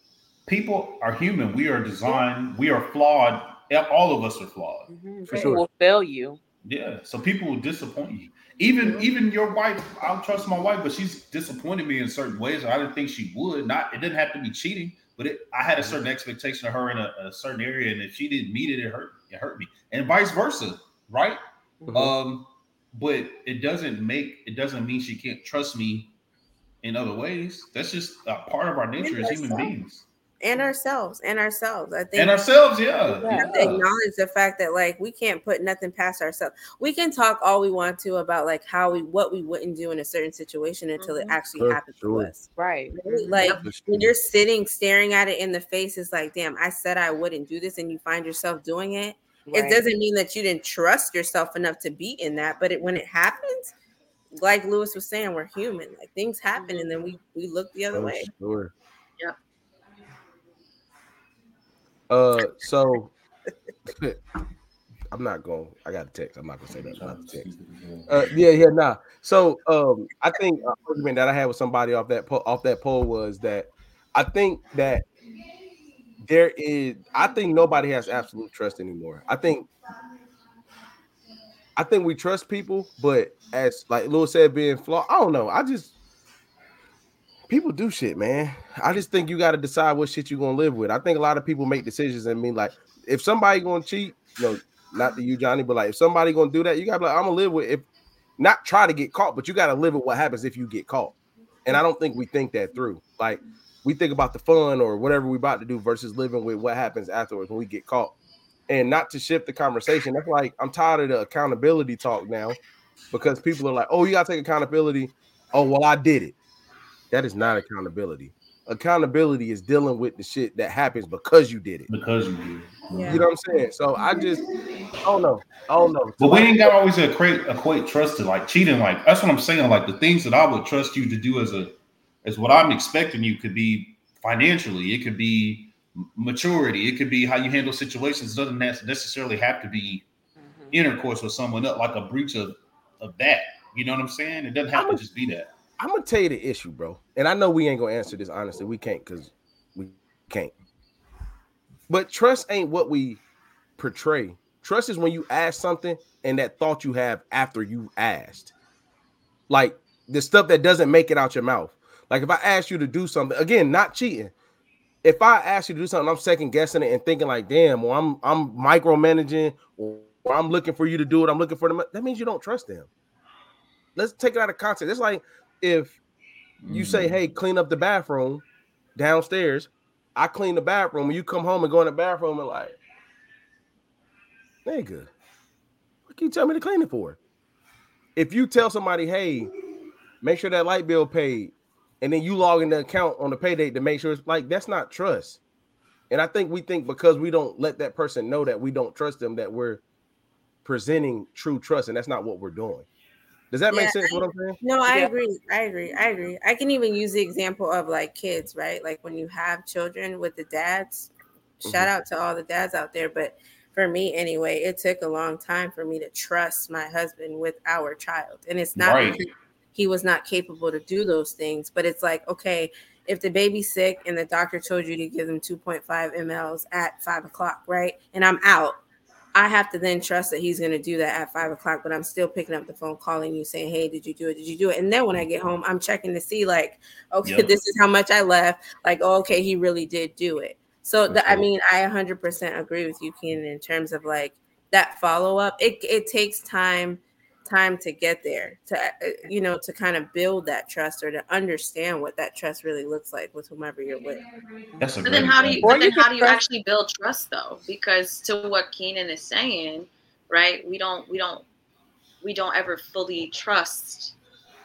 People are human. We are designed. We are flawed. All of us are flawed. Mm-hmm. For sure. will fail you. Yeah. So people will disappoint you. Even mm-hmm. even your wife, I will trust my wife, but she's disappointed me in certain ways. I didn't think she would. Not it didn't have to be cheating, but it, I had a certain expectation of her in a, a, certain area, and if she didn't meet it, it hurt. It hurt me, and vice versa, right? Mm-hmm. Um, but it doesn't make it doesn't mean she can't trust me in other ways. That's just a part of our nature as human beings. And ourselves, and ourselves. I think and ourselves, yeah. yeah. acknowledge the fact that like we can't put nothing past ourselves. We can talk all we want to about like how we what we wouldn't do in a certain situation until mm-hmm. it actually sure, happens sure. to us. Right. Like when you're sitting staring at it in the face, it's like, damn, I said I wouldn't do this, and you find yourself doing it Right. It doesn't mean that you didn't trust yourself enough to be in that, but it, when it happens, like Lewis was saying, we're human. Like things happen, and then we we look the other oh, way. Sure. Yeah. Uh, so I'm not going. I got a text. I'm not gonna say that. Not the text. Uh, yeah, yeah, nah. So um, I think argument that I had with somebody off that po- off that poll was that I think that there is I think nobody has absolute trust anymore. I think I think we trust people, but as like Lewis said, being flawed, I don't know. I just people do shit, man. I just think you got to decide what shit you're gonna live with. I think a lot of people make decisions and mean like if somebody gonna cheat, you know, not to you, Johnny, but like if somebody gonna do that, you gotta be like, I'm gonna live with if not try to get caught, but you gotta live with what happens if you get caught. And I don't think we think that through. Like we think about the fun or whatever we're about to do versus living with what happens afterwards when we get caught. And not to shift the conversation. That's like I'm tired of the accountability talk now because people are like, oh, you gotta take accountability. Oh, well, I did it. That is not accountability. Accountability is dealing with the shit that happens because you did it. Because you did. Yeah. You know what I'm saying? So I just I don't know. I don't know. But we ain't got always equate equate trust to like cheating. Like that's what I'm saying. Like the things that I would trust you to do as a is what I'm expecting you could be financially, it could be maturity, it could be how you handle situations. It doesn't necessarily have to be mm-hmm. intercourse with someone else, like a breach of of that. You know what I'm saying? It doesn't have I'm to a, just be that. I'm gonna tell you the issue, bro. And I know we ain't gonna answer this honestly. We can't because we can't. But trust ain't what we portray. Trust is when you ask something and that thought you have after you asked. Like the stuff that doesn't make it out your mouth. Like if I ask you to do something, again, not cheating. If I ask you to do something, I'm second guessing it and thinking like, damn, or I'm I'm micromanaging, or, or I'm looking for you to do it. I'm looking for them. That means you don't trust them. Let's take it out of context. It's like if you say, mm. hey, clean up the bathroom downstairs. I clean the bathroom. When you come home and go in the bathroom and like, nigga, what can you tell me to clean it for? If you tell somebody, hey, make sure that light bill paid, and then you log in the account on the pay date to make sure it's like that's not trust. And I think we think because we don't let that person know that we don't trust them that we're presenting true trust, and that's not what we're doing. Does that yeah, make sense? I, what I'm saying? No, I yeah. agree. I agree. I agree. I can even use the example of like kids, right? Like when you have children with the dads. Mm-hmm. Shout out to all the dads out there, but for me anyway, it took a long time for me to trust my husband with our child, and it's not right. because he was not capable to do those things. But it's like, okay, if the baby's sick and the doctor told you to give them 2.5 mLs at five o'clock, right? And I'm out, I have to then trust that he's going to do that at five o'clock, but I'm still picking up the phone, calling you, saying, Hey, did you do it? Did you do it? And then when I get home, I'm checking to see, like, okay, yep. this is how much I left. Like, oh, okay, he really did do it. So, the, I mean, I 100% agree with you, Keenan, in terms of like that follow up. It, it takes time time to get there to uh, you know to kind of build that trust or to understand what that trust really looks like with whomever you're with. That's a but then how do you but then how do you actually build trust though? Because to what keenan is saying right we don't we don't we don't ever fully trust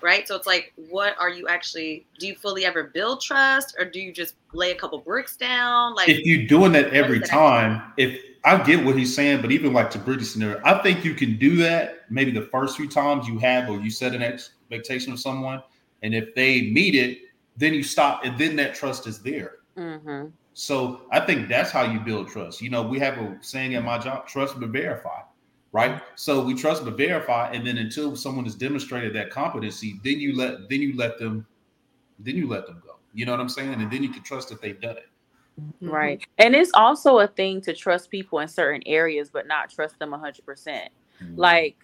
right? So it's like what are you actually do you fully ever build trust or do you just lay a couple bricks down? Like if you're doing that every time if I get what he's saying, but even like to Bridget's scenario, I think you can do that maybe the first few times you have or you set an expectation of someone, and if they meet it, then you stop, and then that trust is there. Mm-hmm. So I think that's how you build trust. You know, we have a saying at my job: trust but verify. Right. So we trust but verify, and then until someone has demonstrated that competency, then you let then you let them then you let them go. You know what I'm saying? And then you can trust that they've done it. Mm-hmm. Right. And it's also a thing to trust people in certain areas, but not trust them 100%. percent mm-hmm. Like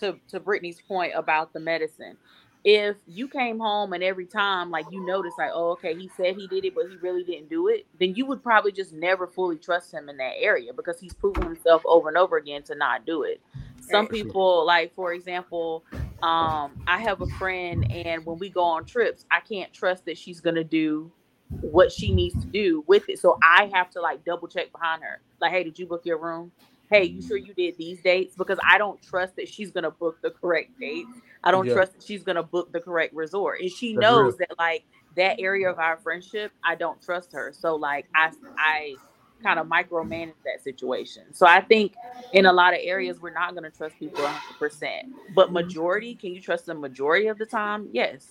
to, to Brittany's point about the medicine. If you came home and every time, like you notice, like, oh, okay, he said he did it, but he really didn't do it, then you would probably just never fully trust him in that area because he's proven himself over and over again to not do it. Some people, like for example, um, I have a friend, and when we go on trips, I can't trust that she's gonna do what she needs to do with it. So I have to like double check behind her. Like, hey, did you book your room? Hey, you sure you did these dates? Because I don't trust that she's gonna book the correct dates. I don't yeah. trust that she's gonna book the correct resort. And she That's knows real. that like that area of our friendship, I don't trust her. So like I I kind of micromanage that situation. So I think in a lot of areas we're not going to trust people 100%. But mm-hmm. majority, can you trust the majority of the time? Yes.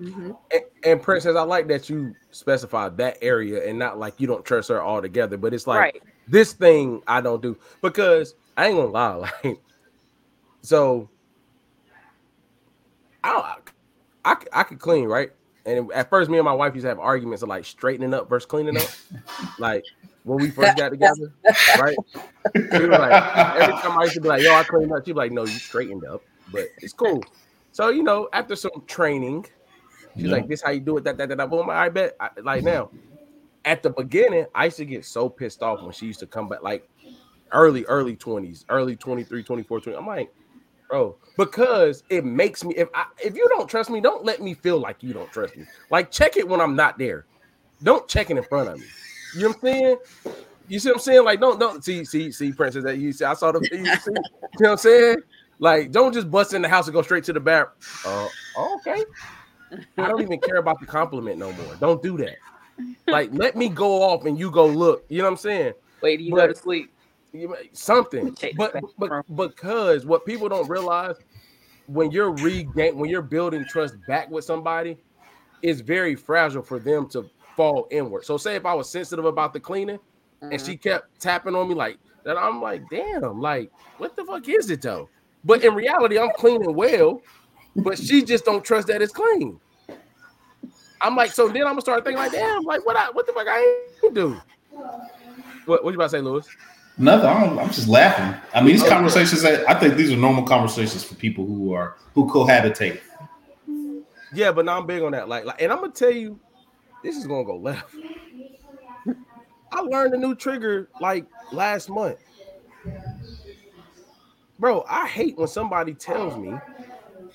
Mm-hmm. And, and, Princess, I like that you specified that area and not like you don't trust her altogether, but it's like right. this thing I don't do because I ain't gonna lie, like so I I, I could clean right, and at first me and my wife used to have arguments of like straightening up versus cleaning up, like when we first got together, right? She was like every time I used to be like, "Yo, I cleaned up," she'd be like, "No, you straightened up," but it's cool. So you know, after some training She's yeah. like, "This how you do it." That that that. Boom. I bet. I, like now, at the beginning, I used to get so pissed off when she used to come back, like early, early twenties, early 23, 24, 20. I'm like, bro, because it makes me. If I if you don't trust me, don't let me feel like you don't trust me. Like check it when I'm not there. Don't check it in front of me. You know what I'm saying? You see what I'm saying? Like, don't don't see see see Princess that you see. I saw the you, see, you know what I'm saying? Like, don't just bust in the house and go straight to the bathroom. Uh, okay. I don't even care about the compliment no more. Don't do that. Like, let me go off and you go look. You know what I'm saying? Wait, do you but, go to sleep? Something, but but because what people don't realize when you're regain when you're building trust back with somebody, it's very fragile for them to fall inward. So, say if I was sensitive about the cleaning, mm-hmm. and she kept tapping on me like that, I'm like, damn, like what the fuck is it though? But in reality, I'm cleaning well but she just don't trust that it's clean. I'm like, so then I'm gonna start thinking like, damn, like what I what the fuck I do? What what you about to say, Lewis? Nothing. I'm, I'm just laughing. I mean, these oh, conversations. Yeah. I think these are normal conversations for people who are who cohabitate. Yeah, but now I'm big on that. Like, like, and I'm gonna tell you, this is gonna go left. I learned a new trigger like last month, bro. I hate when somebody tells me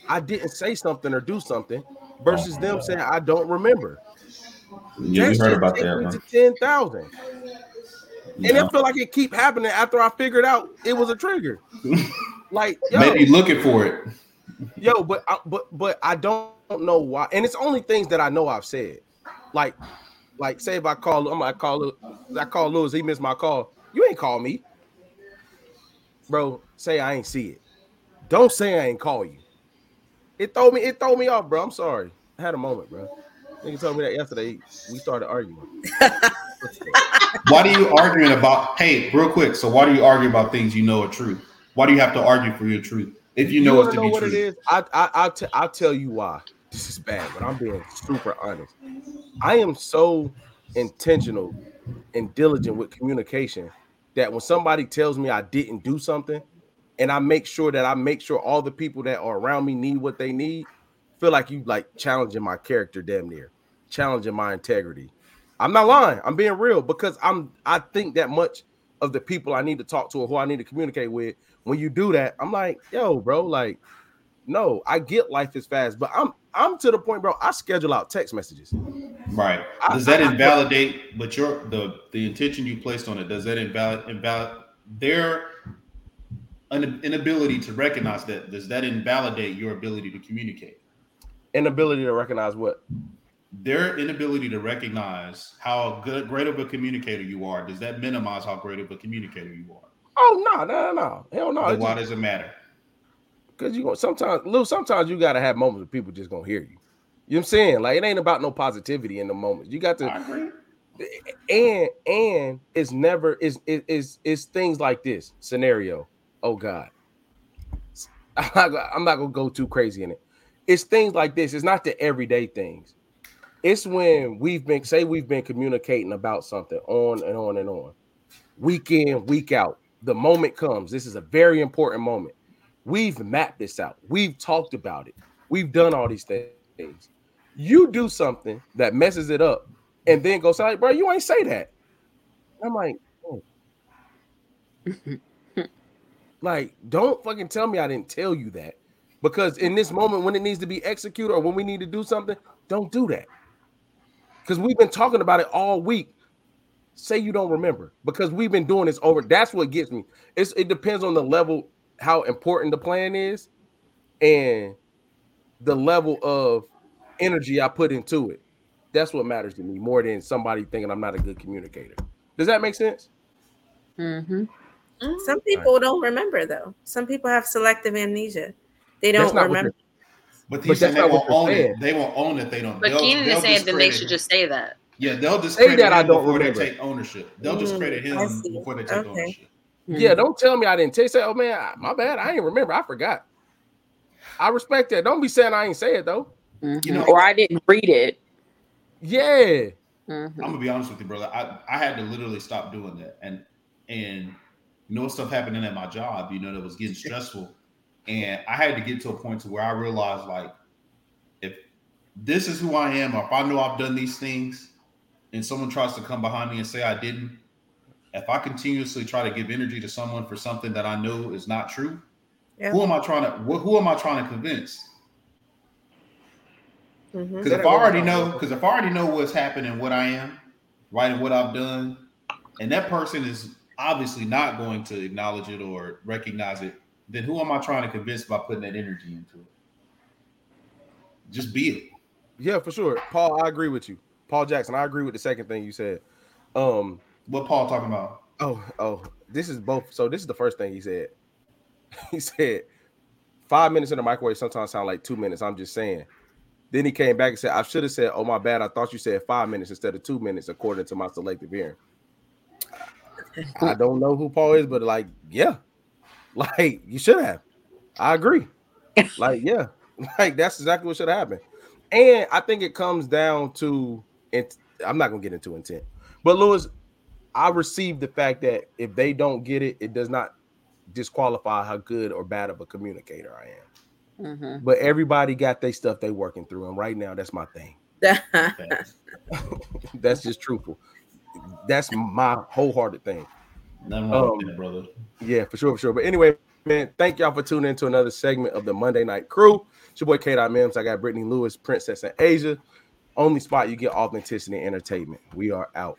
I didn't say something or do something versus oh, them saying I don't remember. Yeah, you heard about that. To ten thousand, yeah. and it felt like it keep happening after I figured out it was a trigger. like yo, maybe looking for it. Yo, but I, but but I don't know why, and it's only things that I know I've said. Like like say if I call, I'm gonna call. I call Lewis. He missed my call. You ain't call me, bro. Say I ain't see it. Don't say I ain't call you. It threw me. It threw me off, bro. I'm sorry. I had a moment, bro. Nigga told me that yesterday. We started arguing. why do you arguing about? Hey, real quick. So why do you argue about things you know are true? Why do you have to argue for your truth if you know you it's to know be what true? It is? I, I, I'll, t- I'll tell you why. This is bad, but I'm being super honest. I am so intentional and diligent with communication that when somebody tells me I didn't do something, and I make sure that I make sure all the people that are around me need what they need, feel like you like challenging my character damn near, challenging my integrity. I'm not lying. I'm being real because I'm I think that much of the people I need to talk to or who I need to communicate with. When you do that, I'm like, yo, bro, like, no, I get life is fast, but I'm I'm to the point, bro. I schedule out text messages. Right. Does that I, invalidate? I, but your the the intention you placed on it does that invalid invalid their an inability to recognize that does that invalidate your ability to communicate? Inability to recognize what? Their inability to recognize how good great of a communicator you are does that minimize how great of a communicator you are? Oh no no no hell no. Why does it matter? Because you go sometimes Lou, sometimes you gotta have moments where people just gonna hear you. You know what i'm saying? Like it ain't about no positivity in the moment. You got to and and it's never is is is things like this scenario oh God. I'm not, gonna go too crazy in it. It's things like this. It's not the everyday things. It's when we've been say we've been communicating about something on and on and on, week in, week out. The moment comes. This is a very important moment. We've mapped this out. We've talked about it. We've done all these things. You do something that messes it up, and then go say, "Bro, you ain't say that." I'm like, oh. Like, don't fucking tell me I didn't tell you that. Because in this moment, when it needs to be executed or when we need to do something, don't do that. Because we've been talking about it all week. Say you don't remember because we've been doing this over. That's what gets me. It's, it depends on the level, how important the plan is, and the level of energy I put into it. That's what matters to me more than somebody thinking I'm not a good communicator. Does that make sense? Mm-hmm. Some people don't remember though. Some people have selective amnesia. They don't remember. But these but they won't own saying. it. They won't own it. They don't. But Keenan is saying then they should just say that. Yeah, they'll just say that I don't before remember. they take ownership. They'll just mm, credit him before they take okay. ownership. Yeah, don't tell me I didn't tell you. Say, oh man, my bad. I ain't remember. I forgot. I respect that. Don't be saying I ain't say it though. Mm-hmm. You know, or I didn't read it. Yeah. Mm-hmm. I'm gonna be honest with you, brother. I, I had to literally stop doing that, and and you know stuff happening at my job. You know that was getting stressful, and I had to get to a point to where I realized like if this is who I am, or if I know I've done these things, and someone tries to come behind me and say I didn't, if I continuously try to give energy to someone for something that I know is not true, yeah. who am I trying to who am I trying to convince? Because mm-hmm. if I already know, because if I already know what's happening, what I am, right, and what I've done, and that person is obviously not going to acknowledge it or recognize it, then who am I trying to convince by putting that energy into it? Just be it. Yeah, for sure. Paul, I agree with you. Paul Jackson, I agree with the second thing you said. Um what Paul talking about? Oh, oh, this is both. So this is the first thing he said. he said five minutes in the microwave sometimes sound like two minutes. I'm just saying. Then he came back and said, I should have said, Oh my bad. I thought you said five minutes instead of two minutes, according to my selective hearing. I don't know who Paul is, but like, yeah, like you should have. I agree. like, yeah, like that's exactly what should have happened. And I think it comes down to, and I'm not gonna get into intent, but Lewis, I received the fact that if they don't get it, it does not disqualify how good or bad of a communicator I am. Mm-hmm. But everybody got their stuff they working through, and right now that's my thing. that's just truthful. That's my wholehearted thing. Nothing wrong um, brother. Yeah, for sure, for sure. But anyway, man, thank y'all for tuning into another segment of the Monday Night Crew. It's your boy K. Mims. I got Brittany Lewis, Princess in Asia. Only spot you get authenticity and entertainment. We are out.